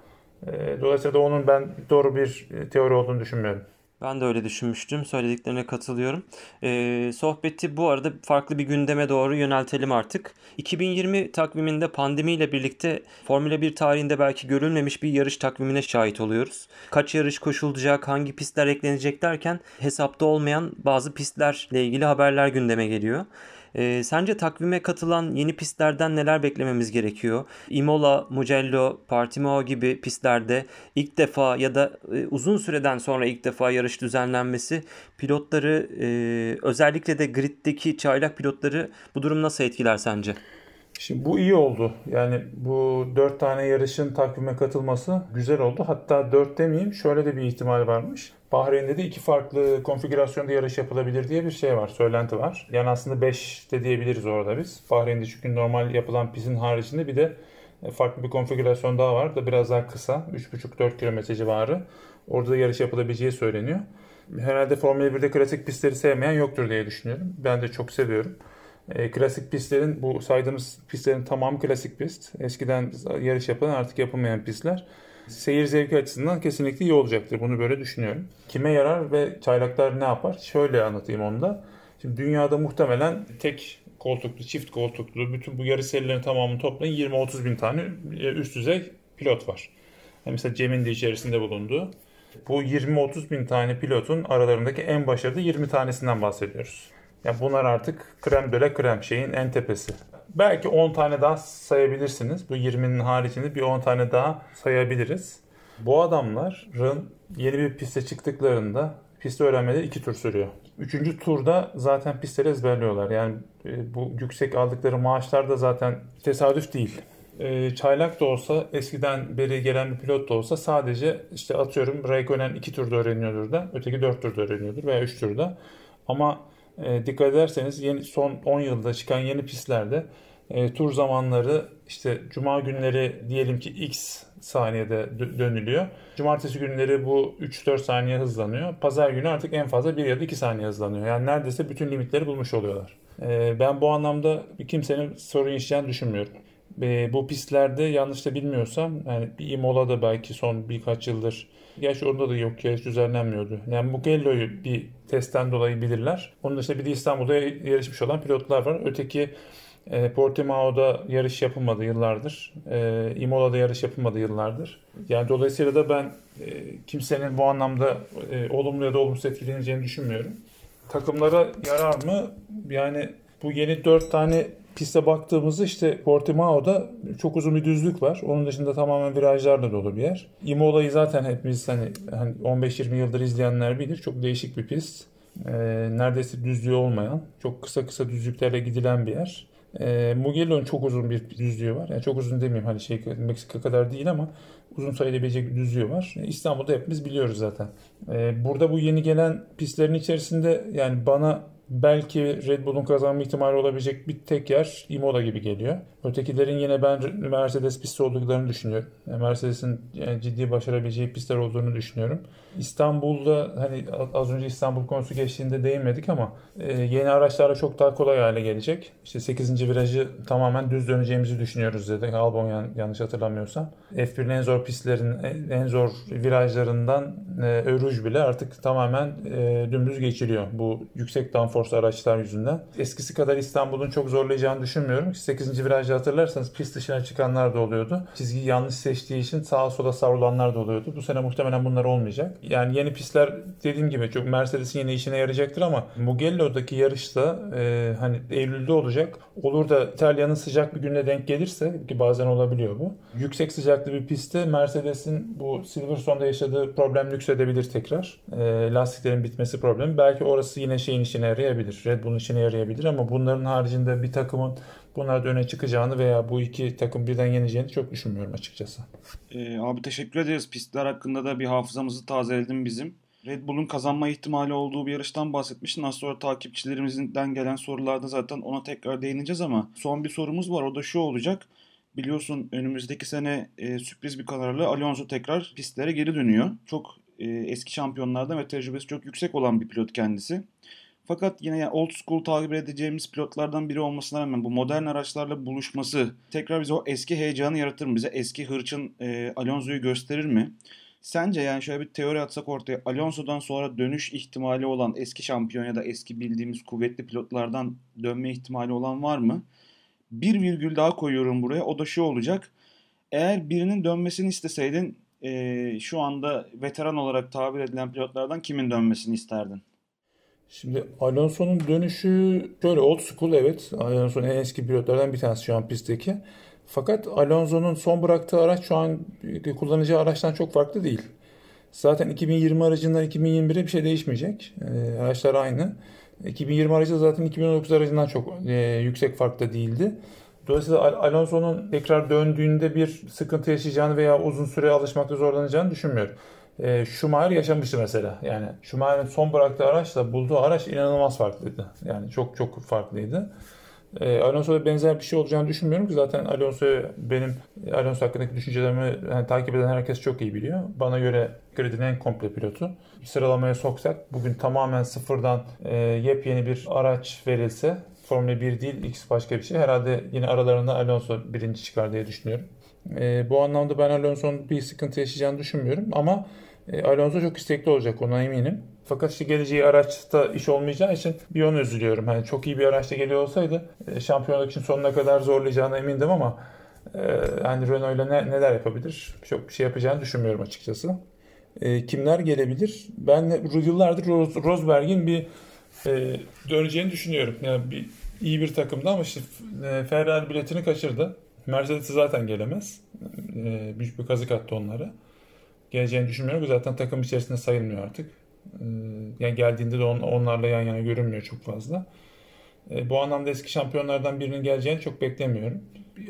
E, dolayısıyla da onun ben doğru bir teori olduğunu düşünmüyorum. Ben de öyle düşünmüştüm. Söylediklerine katılıyorum. Ee, sohbeti bu arada farklı bir gündeme doğru yöneltelim artık. 2020 takviminde pandemiyle birlikte Formula 1 tarihinde belki görülmemiş bir yarış takvimine şahit oluyoruz. Kaç yarış koşulacak, hangi pistler eklenecek derken hesapta olmayan bazı pistlerle ilgili haberler gündeme geliyor. E, sence takvime katılan yeni pistlerden neler beklememiz gerekiyor? Imola, Mugello, Portimao gibi pistlerde ilk defa ya da e, uzun süreden sonra ilk defa yarış düzenlenmesi pilotları e, özellikle de griddeki çaylak pilotları bu durum nasıl etkiler sence? Şimdi bu iyi oldu. Yani bu dört tane yarışın takvime katılması güzel oldu. Hatta dört demeyeyim şöyle de bir ihtimal varmış. Bahreyn'de de iki farklı konfigürasyonda yarış yapılabilir diye bir şey var, söylenti var. Yani aslında 5 de diyebiliriz orada biz. Bahreyn'de çünkü normal yapılan pistin haricinde bir de farklı bir konfigürasyon daha var da biraz daha kısa. 3,5-4 kilometre civarı. Orada da yarış yapılabileceği söyleniyor. Herhalde Formula 1'de klasik pistleri sevmeyen yoktur diye düşünüyorum. Ben de çok seviyorum. E, klasik pistlerin bu saydığımız pistlerin tamamı klasik pist. Eskiden yarış yapılan artık yapılmayan pistler. Seyir zevki açısından kesinlikle iyi olacaktır. Bunu böyle düşünüyorum. Kime yarar ve çaylaklar ne yapar? Şöyle anlatayım onu da. Şimdi dünyada muhtemelen tek koltuklu, çift koltuklu bütün bu yarış serilerinin tamamını toplayın 20-30 bin tane üst düzey pilot var. Yani mesela Cem'in de içerisinde bulunduğu. Bu 20-30 bin tane pilotun aralarındaki en başarılı 20 tanesinden bahsediyoruz. Yani bunlar artık krem döle krem şeyin en tepesi. Belki 10 tane daha sayabilirsiniz. Bu 20'nin haricinde bir 10 tane daha sayabiliriz. Bu adamların yeni bir piste çıktıklarında pisti öğrenmeleri 2 tur sürüyor. Üçüncü turda zaten pistleri ezberliyorlar. Yani e, bu yüksek aldıkları maaşlar da zaten tesadüf değil. E, çaylak da olsa eskiden beri gelen bir pilot da olsa sadece işte atıyorum Raikkonen 2 turda öğreniyordur da öteki 4 turda öğreniyordur veya 3 turda. Ama e, dikkat ederseniz yeni, son 10 yılda çıkan yeni pistlerde e, tur zamanları işte cuma günleri diyelim ki x saniyede dönülüyor. Cumartesi günleri bu 3-4 saniye hızlanıyor. Pazar günü artık en fazla 1 ya da 2 saniye hızlanıyor. Yani neredeyse bütün limitleri bulmuş oluyorlar. E, ben bu anlamda kimsenin sorun yaşayacağını düşünmüyorum. E, bu pistlerde yanlış da bilmiyorsam yani bir Imola'da belki son birkaç yıldır Gerçi orada da yok yarış düzenlenmiyordu. Yani Mugello'yu bir testten dolayı bilirler. Onun dışında bir de İstanbul'da yarışmış olan pilotlar var. Öteki e, Portimao'da yarış yapılmadı yıllardır. E, Imola'da yarış yapılmadı yıllardır. Yani dolayısıyla da ben e, kimsenin bu anlamda e, olumlu ya da olumsuz etkileneceğini düşünmüyorum. Takımlara yarar mı? Yani bu yeni dört tane piste baktığımızda işte Portimao'da çok uzun bir düzlük var. Onun dışında tamamen virajlarla dolu bir yer. Imola'yı zaten hepimiz hani, hani 15-20 yıldır izleyenler bilir. Çok değişik bir pist. Ee, neredeyse düzlüğü olmayan, çok kısa kısa düzlüklerle gidilen bir yer. E, Mugello'nun çok uzun bir düzlüğü var. Yani çok uzun demeyeyim hani şey Meksika kadar değil ama uzun sayılabilecek bir düzlüğü var. E, İstanbul'da hepimiz biliyoruz zaten. E, burada bu yeni gelen pistlerin içerisinde yani bana belki Red Bull'un kazanma ihtimali olabilecek bir tek yer Imola gibi geliyor. Ötekilerin yine ben Mercedes pisti olduklarını düşünüyorum. Mercedes'in ciddi başarabileceği pistler olduğunu düşünüyorum. İstanbul'da hani az önce İstanbul konusu geçtiğinde değinmedik ama e, yeni araçlarla çok daha kolay hale gelecek. İşte 8. virajı tamamen düz döneceğimizi düşünüyoruz dedi. Albon yan, yanlış hatırlamıyorsam. F1'in en zor pistlerin en zor virajlarından e, Öruj bile artık tamamen e, dümdüz geçiliyor bu yüksek downforce araçlar yüzünden. Eskisi kadar İstanbul'un çok zorlayacağını düşünmüyorum. 8. virajı hatırlarsanız pist dışına çıkanlar da oluyordu. Çizgiyi yanlış seçtiği için sağa sola savrulanlar da oluyordu. Bu sene muhtemelen bunlar olmayacak. Yani yeni pistler dediğim gibi çok Mercedes'in yine işine yarayacaktır ama Mugello'daki yarışta e, hani Eylül'de olacak. Olur da İtalya'nın sıcak bir gününe denk gelirse ki bazen olabiliyor bu. Yüksek sıcaklı bir pistte Mercedes'in bu Silverstone'da yaşadığı problem yüksedebilir tekrar. E, lastiklerin bitmesi problemi. Belki orası yine şeyin işine yarayabilir. Red Bull'un işine yarayabilir ama bunların haricinde bir takımın bunlar öne çıkacağını veya bu iki takım birden yeneceğini çok düşünmüyorum açıkçası. Ee, abi teşekkür ederiz. Pistler hakkında da bir hafızamızı tazeledin bizim. Red Bull'un kazanma ihtimali olduğu bir yarıştan bahsetmiştin. Az sonra takipçilerimizden gelen sorularda zaten ona tekrar değineceğiz ama son bir sorumuz var. O da şu olacak. Biliyorsun önümüzdeki sene e, sürpriz bir kararla Alonso tekrar pistlere geri dönüyor. Çok e, eski şampiyonlardan ve tecrübesi çok yüksek olan bir pilot kendisi. Fakat yine yani old school takip edeceğimiz pilotlardan biri olmasına rağmen bu modern araçlarla buluşması tekrar bize o eski heyecanı yaratır mı? Bize eski hırçın e, Alonso'yu gösterir mi? Sence yani şöyle bir teori atsak ortaya Alonso'dan sonra dönüş ihtimali olan eski şampiyon ya da eski bildiğimiz kuvvetli pilotlardan dönme ihtimali olan var mı? Bir virgül daha koyuyorum buraya o da şu olacak. Eğer birinin dönmesini isteseydin e, şu anda veteran olarak tabir edilen pilotlardan kimin dönmesini isterdin? Şimdi Alonso'nun dönüşü şöyle old school evet. Alonso'nun en eski pilotlardan bir tanesi şu an pistteki. Fakat Alonso'nun son bıraktığı araç şu an kullanacağı araçtan çok farklı değil. Zaten 2020 aracından 2021'e bir şey değişmeyecek. E, araçlar aynı. 2020 aracı zaten 2019 aracından çok e, yüksek farkta değildi. Dolayısıyla Al- Alonso'nun tekrar döndüğünde bir sıkıntı yaşayacağını veya uzun süre alışmakta zorlanacağını düşünmüyorum. E, Schumacher yaşamıştı mesela. Yani Schumacher'in son bıraktığı araçla bulduğu araç inanılmaz farklıydı. Yani çok çok farklıydı. E, Alonso'da benzer bir şey olacağını düşünmüyorum ki zaten Alonso'ya benim Alonso hakkındaki düşüncelerimi yani, takip eden herkes çok iyi biliyor. Bana göre gridin en komple pilotu. Sıralamaya soksak bugün tamamen sıfırdan e, yepyeni bir araç verilse Formula 1 değil X başka bir şey. Herhalde yine aralarında Alonso birinci çıkar diye düşünüyorum. E, bu anlamda ben Alonso'nun bir sıkıntı yaşayacağını düşünmüyorum ama e, Alonso çok istekli olacak ona eminim. Fakat işte geleceği araçta iş olmayacağı için bir onu üzülüyorum. Hani çok iyi bir araçta geliyor olsaydı e, şampiyonluk için sonuna kadar zorlayacağına emindim ama e, hani Renault ile ne, neler yapabilir? Çok bir şey yapacağını düşünmüyorum açıkçası. E, kimler gelebilir? Ben yıllardır Ros- Rosberg'in bir e, döneceğini düşünüyorum. Yani bir iyi bir takımda ama işte e, Ferrari biletini kaçırdı. Mercedes zaten gelemez. E, büyük bir kazık attı onlara. Geleceğini düşünmüyorum. Zaten takım içerisinde sayılmıyor artık. E, yani geldiğinde de on, onlarla yan yana görünmüyor çok fazla. E, bu anlamda eski şampiyonlardan birinin geleceğini çok beklemiyorum.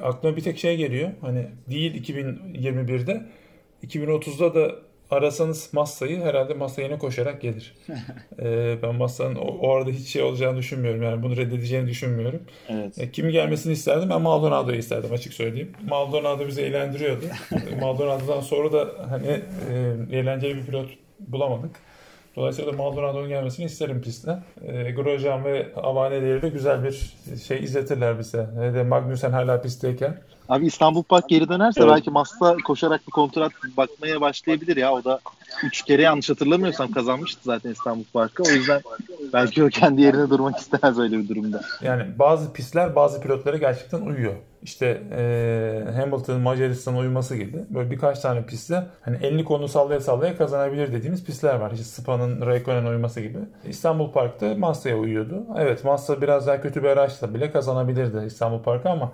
Aklıma bir tek şey geliyor. Hani değil 2021'de 2030'da da arasanız Massa'yı herhalde Massa yine koşarak gelir. ee, ben Massa'nın o, o arada hiç şey olacağını düşünmüyorum. Yani bunu reddedeceğini düşünmüyorum. Evet. E, kimi gelmesini isterdim? Ben Maldonado'yu isterdim açık söyleyeyim. Maldonado bizi eğlendiriyordu. Maldonado'dan sonra da hani e, eğlenceli bir pilot bulamadık. Dolayısıyla Maldonado'nun gelmesini isterim pistte. E, Grosjean ve Avane'leriyle güzel bir şey izletirler bize. Ne de Magnussen hala pistteyken. Abi İstanbul Park geri dönerse Evet. belki Massa koşarak bir kontrat bakmaya başlayabilir ya. O da 3 kere yanlış hatırlamıyorsam kazanmıştı zaten İstanbul Park'ı. O yüzden belki o kendi yerine durmak istemez öyle bir durumda. Yani bazı pistler bazı pilotlara gerçekten uyuyor. İşte e, Hamilton, Macaristan uyuması gibi. Böyle birkaç tane pistte hani elini kolunu sallaya sallaya kazanabilir dediğimiz pistler var. İşte Spa'nın Raikkonen uyuması gibi. İstanbul Park'ta Massa'ya uyuyordu. Evet Massa biraz daha kötü bir araçla bile kazanabilirdi İstanbul Park'ı ama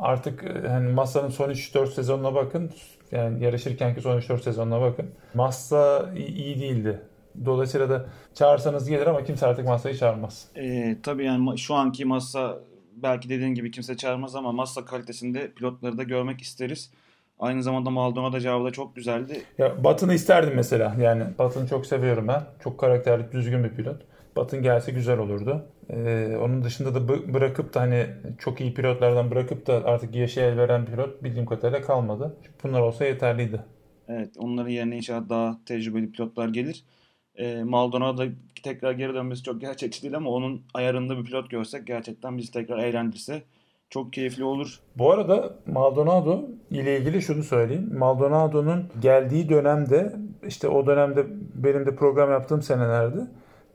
artık e, hani Massa'nın son 3-4 sezonuna bakın. Yani yarışırkenki son 3-4 sezonuna bakın. Massa iyi, değildi. Dolayısıyla da çağırsanız gelir ama kimse artık Massa'yı çağırmaz. Ee, tabii yani şu anki masa belki dediğin gibi kimse çağırmaz ama masa kalitesinde pilotları da görmek isteriz. Aynı zamanda Maldonado cevabı da çok güzeldi. Ya Batın'ı isterdim mesela. Yani Batın'ı çok seviyorum ben. Çok karakterli, düzgün bir pilot. Batın gelse güzel olurdu. Ee, onun dışında da bı- bırakıp da hani çok iyi pilotlardan bırakıp da artık yeşil el veren pilot bildiğim kadarıyla kalmadı. Bunlar olsa yeterliydi. Evet, onların yerine inşallah daha tecrübeli pilotlar gelir. Ee, Maldonado tekrar geri dönmesi çok gerçekçi değil ama onun ayarında bir pilot görsek gerçekten bizi tekrar eğlendirse çok keyifli olur. Bu arada Maldonado ile ilgili şunu söyleyeyim. Maldonado'nun geldiği dönemde işte o dönemde benim de program yaptığım senelerde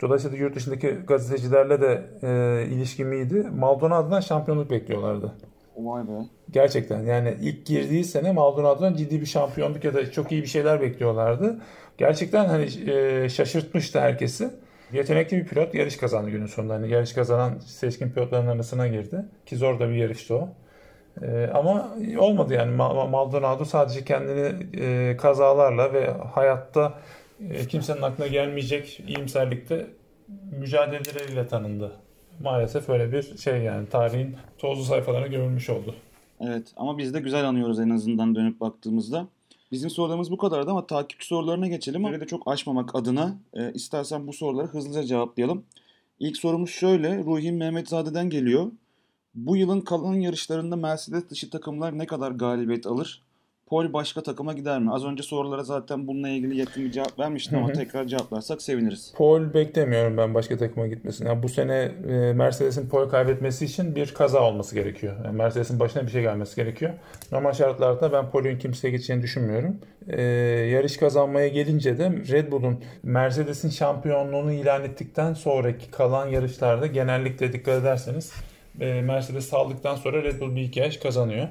dolayısıyla yurt dışındaki gazetecilerle de e, ilişkim iyiydi. Maldonado'dan şampiyonluk bekliyorlardı. Vay be. Gerçekten yani ilk girdiği sene Maldonado'dan ciddi bir şampiyonluk ya da çok iyi bir şeyler bekliyorlardı. Gerçekten hani e, şaşırtmıştı herkesi. Yetenekli bir pilot yarış kazandı günün sonunda. Hani yarış kazanan seçkin pilotların arasına girdi. Ki zor da bir yarıştı o. E, ama olmadı yani Ma- Maldonado sadece kendini e, kazalarla ve hayatta e, kimsenin aklına gelmeyecek iyimserlikte mücadeleleriyle tanındı. Maalesef öyle bir şey yani tarihin tozlu sayfalarına gömülmüş oldu. Evet ama biz de güzel anıyoruz en azından dönüp baktığımızda. Bizim sorularımız bu kadardı ama takipçi sorularına geçelim. Böyle de çok aşmamak adına e, istersen bu soruları hızlıca cevaplayalım. İlk sorumuz şöyle. Ruhi Mehmetzade'den geliyor. Bu yılın kalan yarışlarında Mercedes dışı takımlar ne kadar galibiyet alır? Pol başka takıma gider mi? Az önce sorulara zaten bununla ilgili yakın bir cevap vermiştim ama tekrar cevaplarsak seviniriz. Pol beklemiyorum ben başka takıma gitmesini. Yani bu sene e, Mercedes'in pol kaybetmesi için bir kaza olması gerekiyor. Yani Mercedes'in başına bir şey gelmesi gerekiyor. Normal şartlarda ben polün kimseye geçeceğini düşünmüyorum. E, yarış kazanmaya gelince de Red Bull'un Mercedes'in şampiyonluğunu ilan ettikten sonraki kalan yarışlarda genellikle dikkat ederseniz e, Mercedes saldıktan sonra Red Bull bir iki yaş kazanıyor.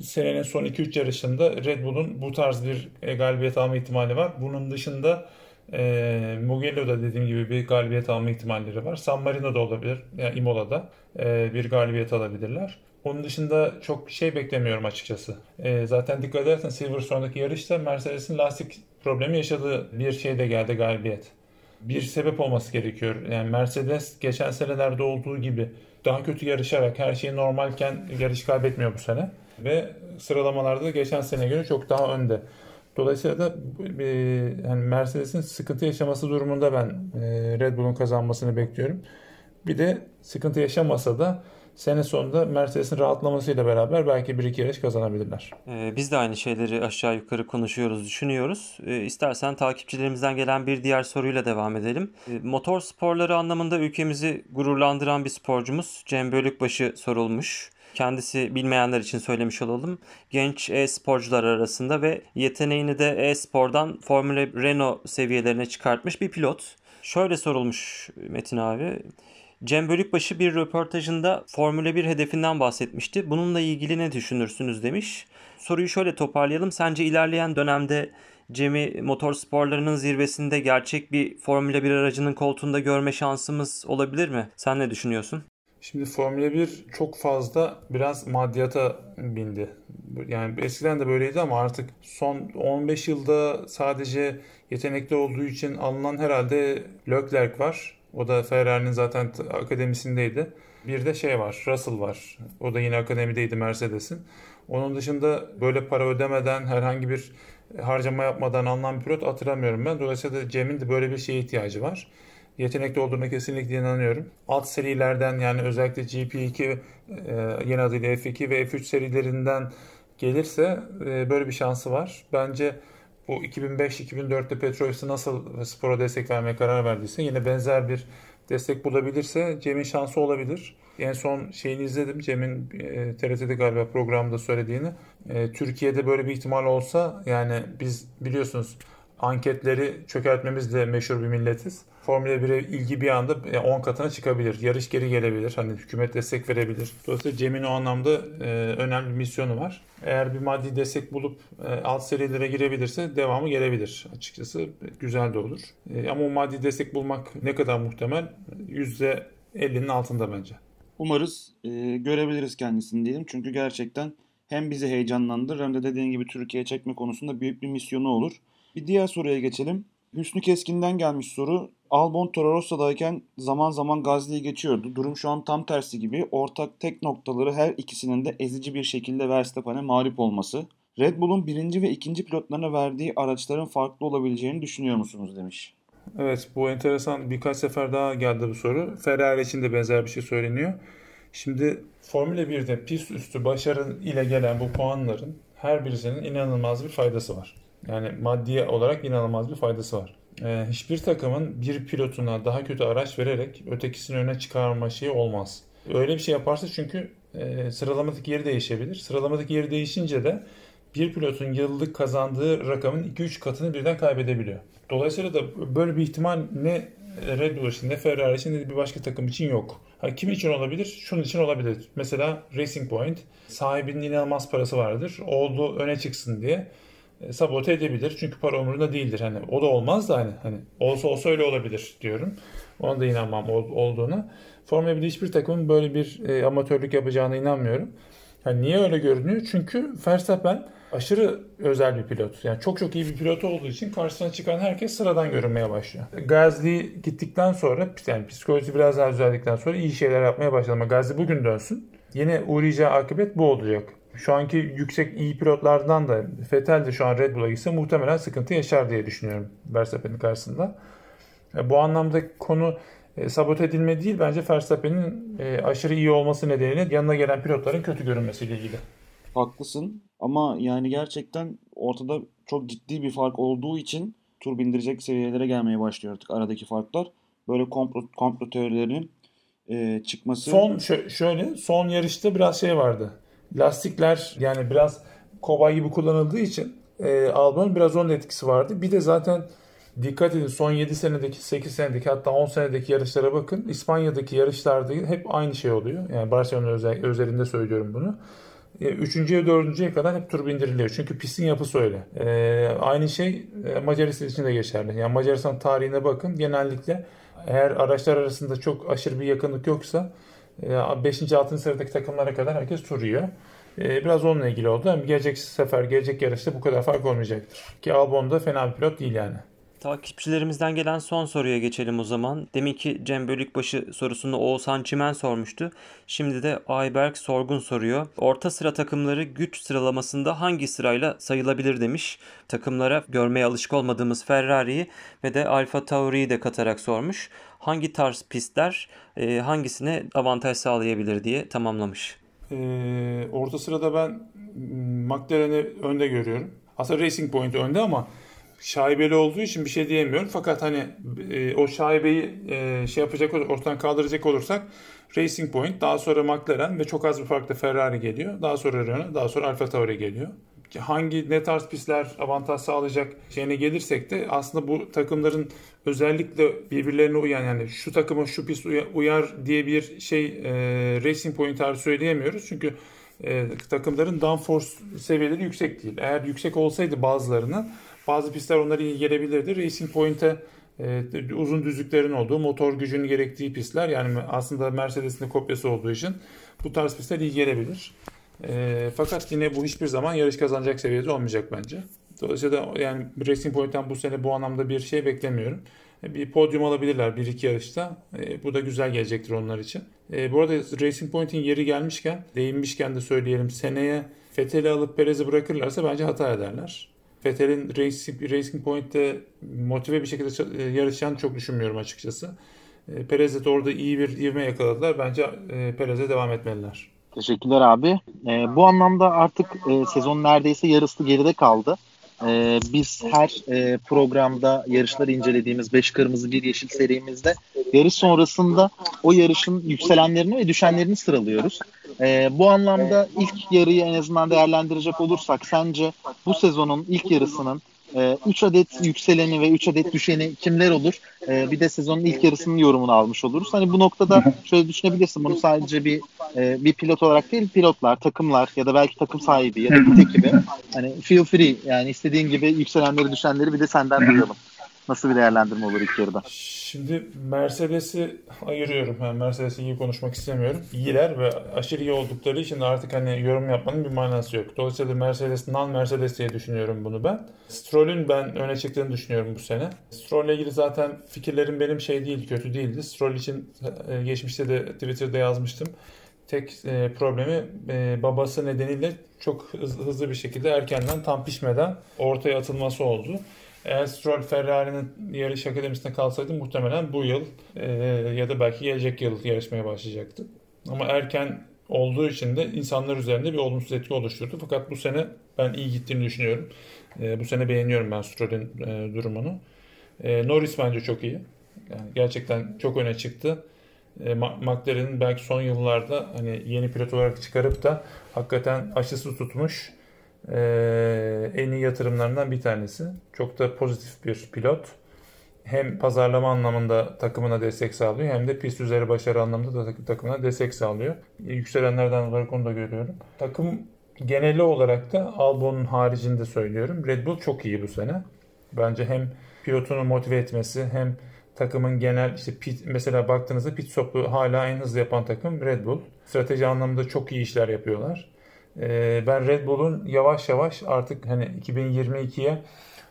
Senenin son 2-3 yarışında Red Bull'un bu tarz bir e, galibiyet alma ihtimali var. Bunun dışında e, Mugello'da dediğim gibi bir galibiyet alma ihtimalleri var. San Marino'da olabilir, yani Imola'da e, bir galibiyet alabilirler. Onun dışında çok şey beklemiyorum açıkçası. E, zaten dikkat edersen Silverstone'daki yarışta Mercedes'in lastik problemi yaşadığı bir şey de geldi galibiyet. bir sebep olması gerekiyor. Yani Mercedes geçen senelerde olduğu gibi daha kötü yarışarak her şey normalken yarış kaybetmiyor bu sene. Ve sıralamalarda geçen sene göre çok daha önde. Dolayısıyla da e, yani Mercedes'in sıkıntı yaşaması durumunda ben e, Red Bull'un kazanmasını bekliyorum. Bir de sıkıntı yaşamasa da sene sonunda Mercedes'in rahatlamasıyla beraber belki bir iki yarış kazanabilirler. Ee, biz de aynı şeyleri aşağı yukarı konuşuyoruz, düşünüyoruz. Ee, istersen takipçilerimizden gelen bir diğer soruyla devam edelim. Ee, motor sporları anlamında ülkemizi gururlandıran bir sporcumuz Cem Bölükbaşı sorulmuş. Kendisi bilmeyenler için söylemiş olalım. Genç e-sporcular arasında ve yeteneğini de e-spordan Formula Renault seviyelerine çıkartmış bir pilot. Şöyle sorulmuş Metin abi. Cem Bölükbaşı bir röportajında Formula 1 hedefinden bahsetmişti. Bununla ilgili ne düşünürsünüz demiş. Soruyu şöyle toparlayalım. Sence ilerleyen dönemde Cem'i motor sporlarının zirvesinde gerçek bir Formula 1 aracının koltuğunda görme şansımız olabilir mi? Sen ne düşünüyorsun? Şimdi Formula 1 çok fazla biraz maddiyata bindi. Yani eskiden de böyleydi ama artık son 15 yılda sadece yetenekli olduğu için alınan herhalde Leclerc var. O da Ferrari'nin zaten akademisindeydi. Bir de şey var, Russell var. O da yine akademideydi Mercedes'in. Onun dışında böyle para ödemeden herhangi bir harcama yapmadan alınan bir pilot hatırlamıyorum ben. Dolayısıyla Cem'in de böyle bir şeye ihtiyacı var. Yetenekli olduğuna kesinlikle inanıyorum. Alt serilerden yani özellikle GP2 e, yeni adıyla F2 ve F3 serilerinden gelirse e, böyle bir şansı var. Bence bu 2005-2004'te Petrovis'i nasıl spora destek vermeye karar verdiyse yine benzer bir destek bulabilirse Cem'in şansı olabilir. En son şeyini izledim. Cem'in e, TRT'de galiba programda söylediğini. E, Türkiye'de böyle bir ihtimal olsa yani biz biliyorsunuz anketleri çökertmemizle meşhur bir milletiz. Formula 1'e ilgi bir anda 10 katına çıkabilir. Yarış geri gelebilir. Hani hükümet destek verebilir. Dolayısıyla Cem'in o anlamda e, önemli bir misyonu var. Eğer bir maddi destek bulup e, alt serilere girebilirse devamı gelebilir. Açıkçası güzel de olur. E, ama o maddi destek bulmak ne kadar muhtemel? %50'nin altında bence. Umarız e, görebiliriz kendisini diyelim. Çünkü gerçekten hem bizi heyecanlandırır hem de dediğin gibi Türkiye'ye çekme konusunda büyük bir misyonu olur. Bir diğer soruya geçelim. Hüsnü Keskin'den gelmiş soru. Albon Toro Rosso'dayken zaman zaman Gazli'yi geçiyordu. Durum şu an tam tersi gibi. Ortak tek noktaları her ikisinin de ezici bir şekilde Verstappen'e mağlup olması. Red Bull'un birinci ve ikinci pilotlarına verdiği araçların farklı olabileceğini düşünüyor musunuz demiş. Evet bu enteresan birkaç sefer daha geldi bu soru. Ferrari için de benzer bir şey söyleniyor. Şimdi Formula 1'de pist üstü başarı ile gelen bu puanların her birisinin inanılmaz bir faydası var. Yani maddi olarak inanılmaz bir faydası var. Ee, hiçbir takımın bir pilotuna daha kötü araç vererek ötekisini öne çıkarma şeyi olmaz. Öyle bir şey yaparsa çünkü e, sıralamadaki yeri değişebilir. Sıralamadaki yeri değişince de bir pilotun yıllık kazandığı rakamın 2-3 katını birden kaybedebiliyor. Dolayısıyla da böyle bir ihtimal ne Red Bull için ne Ferrari için ne bir başka takım için yok. Ha, kim için olabilir? Şunun için olabilir. Mesela Racing Point sahibinin inanılmaz parası vardır. Oldu öne çıksın diye sabote edebilir. Çünkü para umurunda değildir. Hani o da olmaz da hani hani olsa olsa öyle olabilir diyorum. Ona da inanmam ol, olduğuna. Formula 1'de hiçbir takımın böyle bir e, amatörlük yapacağına inanmıyorum. Yani niye öyle görünüyor? Çünkü Verstappen aşırı özel bir pilot. Yani çok çok iyi bir pilot olduğu için karşısına çıkan herkes sıradan görünmeye başlıyor. Gazli gittikten sonra yani psikoloji biraz daha düzeldikten sonra iyi şeyler yapmaya başladı ama Gazli bugün dönsün. Yine uğrayacağı akıbet bu olacak. Şu anki yüksek iyi pilotlardan da Vettel de şu an Red Bull'a gitse muhtemelen sıkıntı yaşar diye düşünüyorum Verstappen'in karşısında. E, bu anlamda konu e, sabote edilme değil bence Verstappen'in e, aşırı iyi olması nedeniyle yanına gelen pilotların kötü görünmesiyle ilgili. Haklısın ama yani gerçekten ortada çok ciddi bir fark olduğu için tur bindirecek seviyelere gelmeye başlıyor artık aradaki farklar. Böyle komplo, komplo teorilerinin e, çıkması. Son şöyle son yarışta biraz şey vardı. Lastikler yani biraz kobay gibi kullanıldığı için e, Albon biraz onun etkisi vardı. Bir de zaten dikkat edin son 7 senedeki 8 senedeki hatta 10 senedeki yarışlara bakın. İspanya'daki yarışlarda hep aynı şey oluyor. Yani Barcelona özel, özelinde söylüyorum bunu. E, üçüncüye dördüncüye kadar hep tur bindiriliyor. Çünkü pistin yapısı öyle. E, aynı şey e, Macaristan için de geçerli. Yani Macaristan tarihine bakın. Genellikle eğer araçlar arasında çok aşırı bir yakınlık yoksa 5. E, 6. sıradaki takımlara kadar herkes tur yiyor. E, biraz onunla ilgili oldu. Gelecek sefer, gelecek yarışta bu kadar fark olmayacaktır. Ki Albon da fena bir pilot değil yani. Takipçilerimizden gelen son soruya geçelim o zaman. Deminki Cem Bölükbaşı sorusunu Oğuzhan Çimen sormuştu. Şimdi de Ayberk Sorgun soruyor. Orta sıra takımları güç sıralamasında hangi sırayla sayılabilir demiş. Takımlara görmeye alışık olmadığımız Ferrari'yi ve de Alfa Tauri'yi de katarak sormuş. Hangi tarz pistler e, hangisine avantaj sağlayabilir diye tamamlamış. Ee, orta sırada ben McLaren'i önde görüyorum. Aslında Racing Point önde ama şaibeli olduğu için bir şey diyemiyorum. Fakat hani e, o şaibeyi e, şey yapacak ortadan kaldıracak olursak Racing Point, daha sonra McLaren ve çok az bir farkla Ferrari geliyor. Daha sonra Renault, daha sonra Alfa Tauri geliyor. Hangi ne tarz pistler avantaj sağlayacak şeyine gelirsek de aslında bu takımların özellikle birbirlerine uyan yani şu takıma şu pist uyar diye bir şey e, Racing Point tarzı söyleyemiyoruz. Çünkü e, takımların downforce seviyeleri yüksek değil. Eğer yüksek olsaydı bazılarının bazı pistler onları iyi gelebilirdi. Racing Point'e e, uzun düzlüklerin olduğu, motor gücünün gerektiği pistler yani aslında Mercedes'in kopyası olduğu için bu tarz pistler iyi gelebilir. E, fakat yine bu hiçbir zaman yarış kazanacak seviyede olmayacak bence. Dolayısıyla yani Racing Point'ten bu sene bu anlamda bir şey beklemiyorum. E, bir podyum alabilirler bir iki yarışta. E, bu da güzel gelecektir onlar için. E, bu arada Racing Point'in yeri gelmişken, değinmişken de söyleyelim. Seneye Fethel'i alıp Perez'i bırakırlarsa bence hata ederler. Racing, Racing Point'te motive bir şekilde e, yarışacağını çok düşünmüyorum açıkçası. E, Perez'e de orada iyi bir ivme yakaladılar. Bence e, Perez'e devam etmeliler. Teşekkürler abi. E, bu anlamda artık e, sezon neredeyse yarısı geride kaldı. E, biz her e, programda yarışları incelediğimiz 5 kırmızı bir yeşil serimizde yarış sonrasında o yarışın yükselenlerini ve düşenlerini sıralıyoruz. E, bu anlamda ilk yarıyı en azından değerlendirecek olursak sence bu sezonun ilk yarısının 3 e, adet yükseleni ve 3 adet düşeni kimler olur? E, bir de sezonun ilk yarısının yorumunu almış oluruz. Hani bu noktada şöyle düşünebilirsin. Bunu sadece bir e, bir pilot olarak değil, pilotlar, takımlar ya da belki takım sahibi ya da bir ekibi. Hani feel free yani istediğin gibi yükselenleri düşenleri bir de senden duyalım. Nasıl bir değerlendirme olur ilk yarıda? Şimdi Mercedes'i ayırıyorum. Yani Mercedes'i iyi konuşmak istemiyorum. İyiler ve aşırı iyi oldukları için artık hani yorum yapmanın bir manası yok. Dolayısıyla Mercedes non Mercedes diye düşünüyorum bunu ben. Stroll'ün ben öne çıktığını düşünüyorum bu sene. Stroll'le ilgili zaten fikirlerim benim şey değil, kötü değildi. Stroll için e, geçmişte de Twitter'da yazmıştım. Tek e, problemi e, babası nedeniyle çok hızlı bir şekilde erkenden tam pişmeden ortaya atılması oldu. Eğer Stroll Ferrari'nin yarış akademisinde kalsaydı muhtemelen bu yıl e, ya da belki gelecek yıl yarışmaya başlayacaktı. Ama erken olduğu için de insanlar üzerinde bir olumsuz etki oluşturdu. Fakat bu sene ben iyi gittiğini düşünüyorum. E, bu sene beğeniyorum ben Stroll'ün e, durumunu. E, Norris bence çok iyi. Yani gerçekten çok öne çıktı. E, McLaren'in belki son yıllarda hani yeni pilot olarak çıkarıp da hakikaten aşısı tutmuş e, en iyi yatırımlarından bir tanesi. Çok da pozitif bir pilot. Hem pazarlama anlamında takımına destek sağlıyor hem de pist üzeri başarı anlamında da takımına destek sağlıyor. Yükselenlerden olarak onu da görüyorum. Takım geneli olarak da Albon'un haricinde söylüyorum. Red Bull çok iyi bu sene. Bence hem pilotunu motive etmesi hem takımın genel işte pit, mesela baktığınızda pit stop'u hala en hızlı yapan takım Red Bull. Strateji anlamında çok iyi işler yapıyorlar. Ee, ben Red Bull'un yavaş yavaş artık hani 2022'ye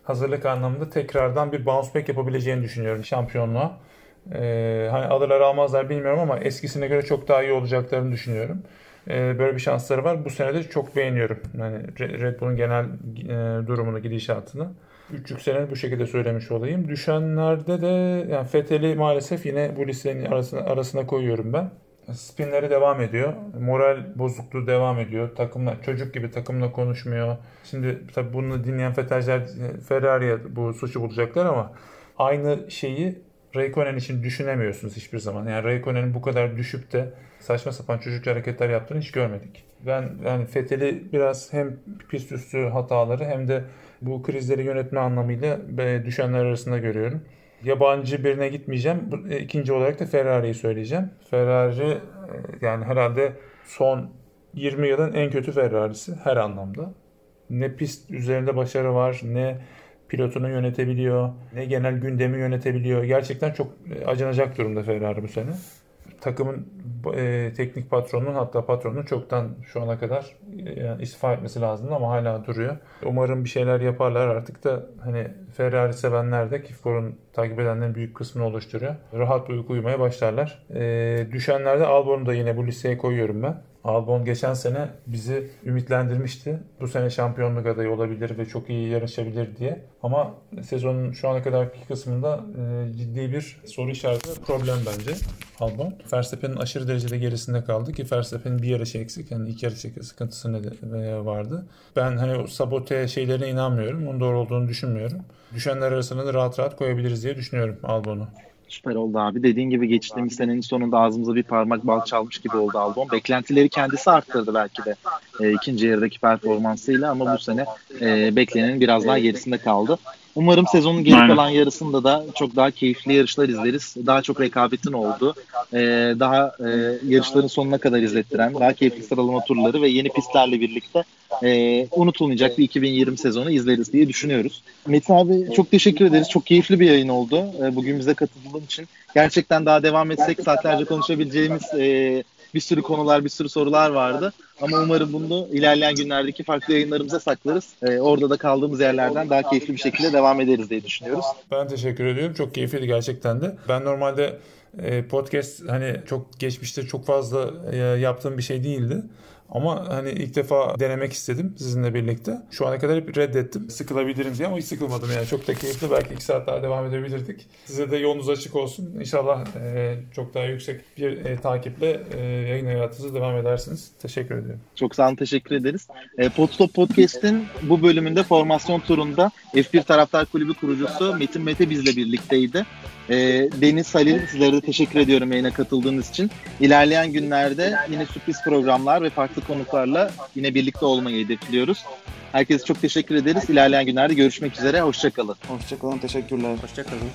hazırlık anlamında tekrardan bir bounce back yapabileceğini düşünüyorum şampiyonluğa. Ee, hani alırlar almazlar bilmiyorum ama eskisine göre çok daha iyi olacaklarını düşünüyorum. Ee, böyle bir şansları var. Bu sene de çok beğeniyorum. Yani Red Bull'un genel e, durumunu, gidişatını. Üç yükseleni bu şekilde söylemiş olayım. Düşenlerde de yani Fethel'i maalesef yine bu listenin arasına, arasına koyuyorum ben spinleri devam ediyor. Moral bozukluğu devam ediyor. Takımla çocuk gibi takımla konuşmuyor. Şimdi tabii bunu dinleyen feterciler Ferrari'ye bu suçu bulacaklar ama aynı şeyi Raikkonen için düşünemiyorsunuz hiçbir zaman. Yani Raikkonen'in bu kadar düşüp de saçma sapan çocukça hareketler yaptığını hiç görmedik. Ben yani Fethel'i biraz hem pist üstü hataları hem de bu krizleri yönetme anlamıyla düşenler arasında görüyorum yabancı birine gitmeyeceğim. E, ikinci olarak da Ferrari'yi söyleyeceğim. Ferrari e, yani herhalde son 20 yılın en kötü Ferrari'si her anlamda. Ne pist üzerinde başarı var, ne pilotunu yönetebiliyor, ne genel gündemi yönetebiliyor. Gerçekten çok e, acınacak durumda Ferrari bu sene. Takımın e, teknik patronunun hatta patronun çoktan şu ana kadar e, yani istifa etmesi lazımdı ama hala duruyor. Umarım bir şeyler yaparlar artık da hani Ferrari sevenler de ki For'un takip edenlerin büyük kısmını oluşturuyor. Rahat bir uyku uyumaya başlarlar. E, düşenlerde Albon'u da yine bu listeye koyuyorum ben. Albon geçen sene bizi ümitlendirmişti. Bu sene şampiyonluk adayı olabilir ve çok iyi yarışabilir diye. Ama sezonun şu ana kadarki kısmında e, ciddi bir soru işareti problem bence Albon. Verstappen'in aşırı derecede gerisinde kaldı ki Verstappen'in bir yarışı eksik. Yani iki yarış sıkıntısı ne vardı. Ben hani o sabote şeylerine inanmıyorum. Onun doğru olduğunu düşünmüyorum. Düşenler arasında da rahat rahat koyabiliriz diye düşünüyorum Albon'u. Süper oldu abi. Dediğin gibi geçtiğimiz senenin sonunda ağzımıza bir parmak bal çalmış gibi oldu Albon. Beklentileri kendisi arttırdı belki de e, ikinci yarıdaki performansıyla ama bu sene e, beklenenin biraz daha gerisinde kaldı. Umarım sezonun geri kalan yarısında da çok daha keyifli yarışlar izleriz. Daha çok rekabetin olduğu, e, daha e, yarışların sonuna kadar izlettiren, daha keyifli sıralama turları ve yeni pistlerle birlikte e, unutulmayacak bir 2020 sezonu izleriz diye düşünüyoruz. Metin abi çok teşekkür ederiz. Çok keyifli bir yayın oldu. E, bugün bize katıldığın için. Gerçekten daha devam etsek saatlerce konuşabileceğimiz e, bir sürü konular, bir sürü sorular vardı. Ama umarım bunu ilerleyen günlerdeki farklı yayınlarımıza saklarız. Ee, orada da kaldığımız yerlerden daha keyifli bir şekilde devam ederiz diye düşünüyoruz. Ben teşekkür ediyorum. Çok keyifliydi gerçekten de. Ben normalde e, podcast hani çok geçmişte çok fazla e, yaptığım bir şey değildi. Ama hani ilk defa denemek istedim sizinle birlikte. Şu ana kadar hep reddettim. Sıkılabilirim diye ama hiç sıkılmadım yani. Çok da keyifli. Belki iki saat daha devam edebilirdik. Size de yolunuz açık olsun. İnşallah e, çok daha yüksek bir e, takiple e, yayın hayatınızı devam edersiniz. Teşekkür ediyorum. Çok sağ olun. Teşekkür ederiz. E, Podstop Podcast'in bu bölümünde formasyon turunda F1 Taraftar Kulübü kurucusu Metin Mete bizle birlikteydi. E, Deniz Halil sizlere de teşekkür ediyorum yayına katıldığınız için. İlerleyen günlerde yine sürpriz programlar ve farklı konuklarla yine birlikte olmayı hedefliyoruz. Herkese çok teşekkür ederiz. İlerleyen günlerde görüşmek üzere. Hoşçakalın. Hoşçakalın. Teşekkürler. Hoşçakalın.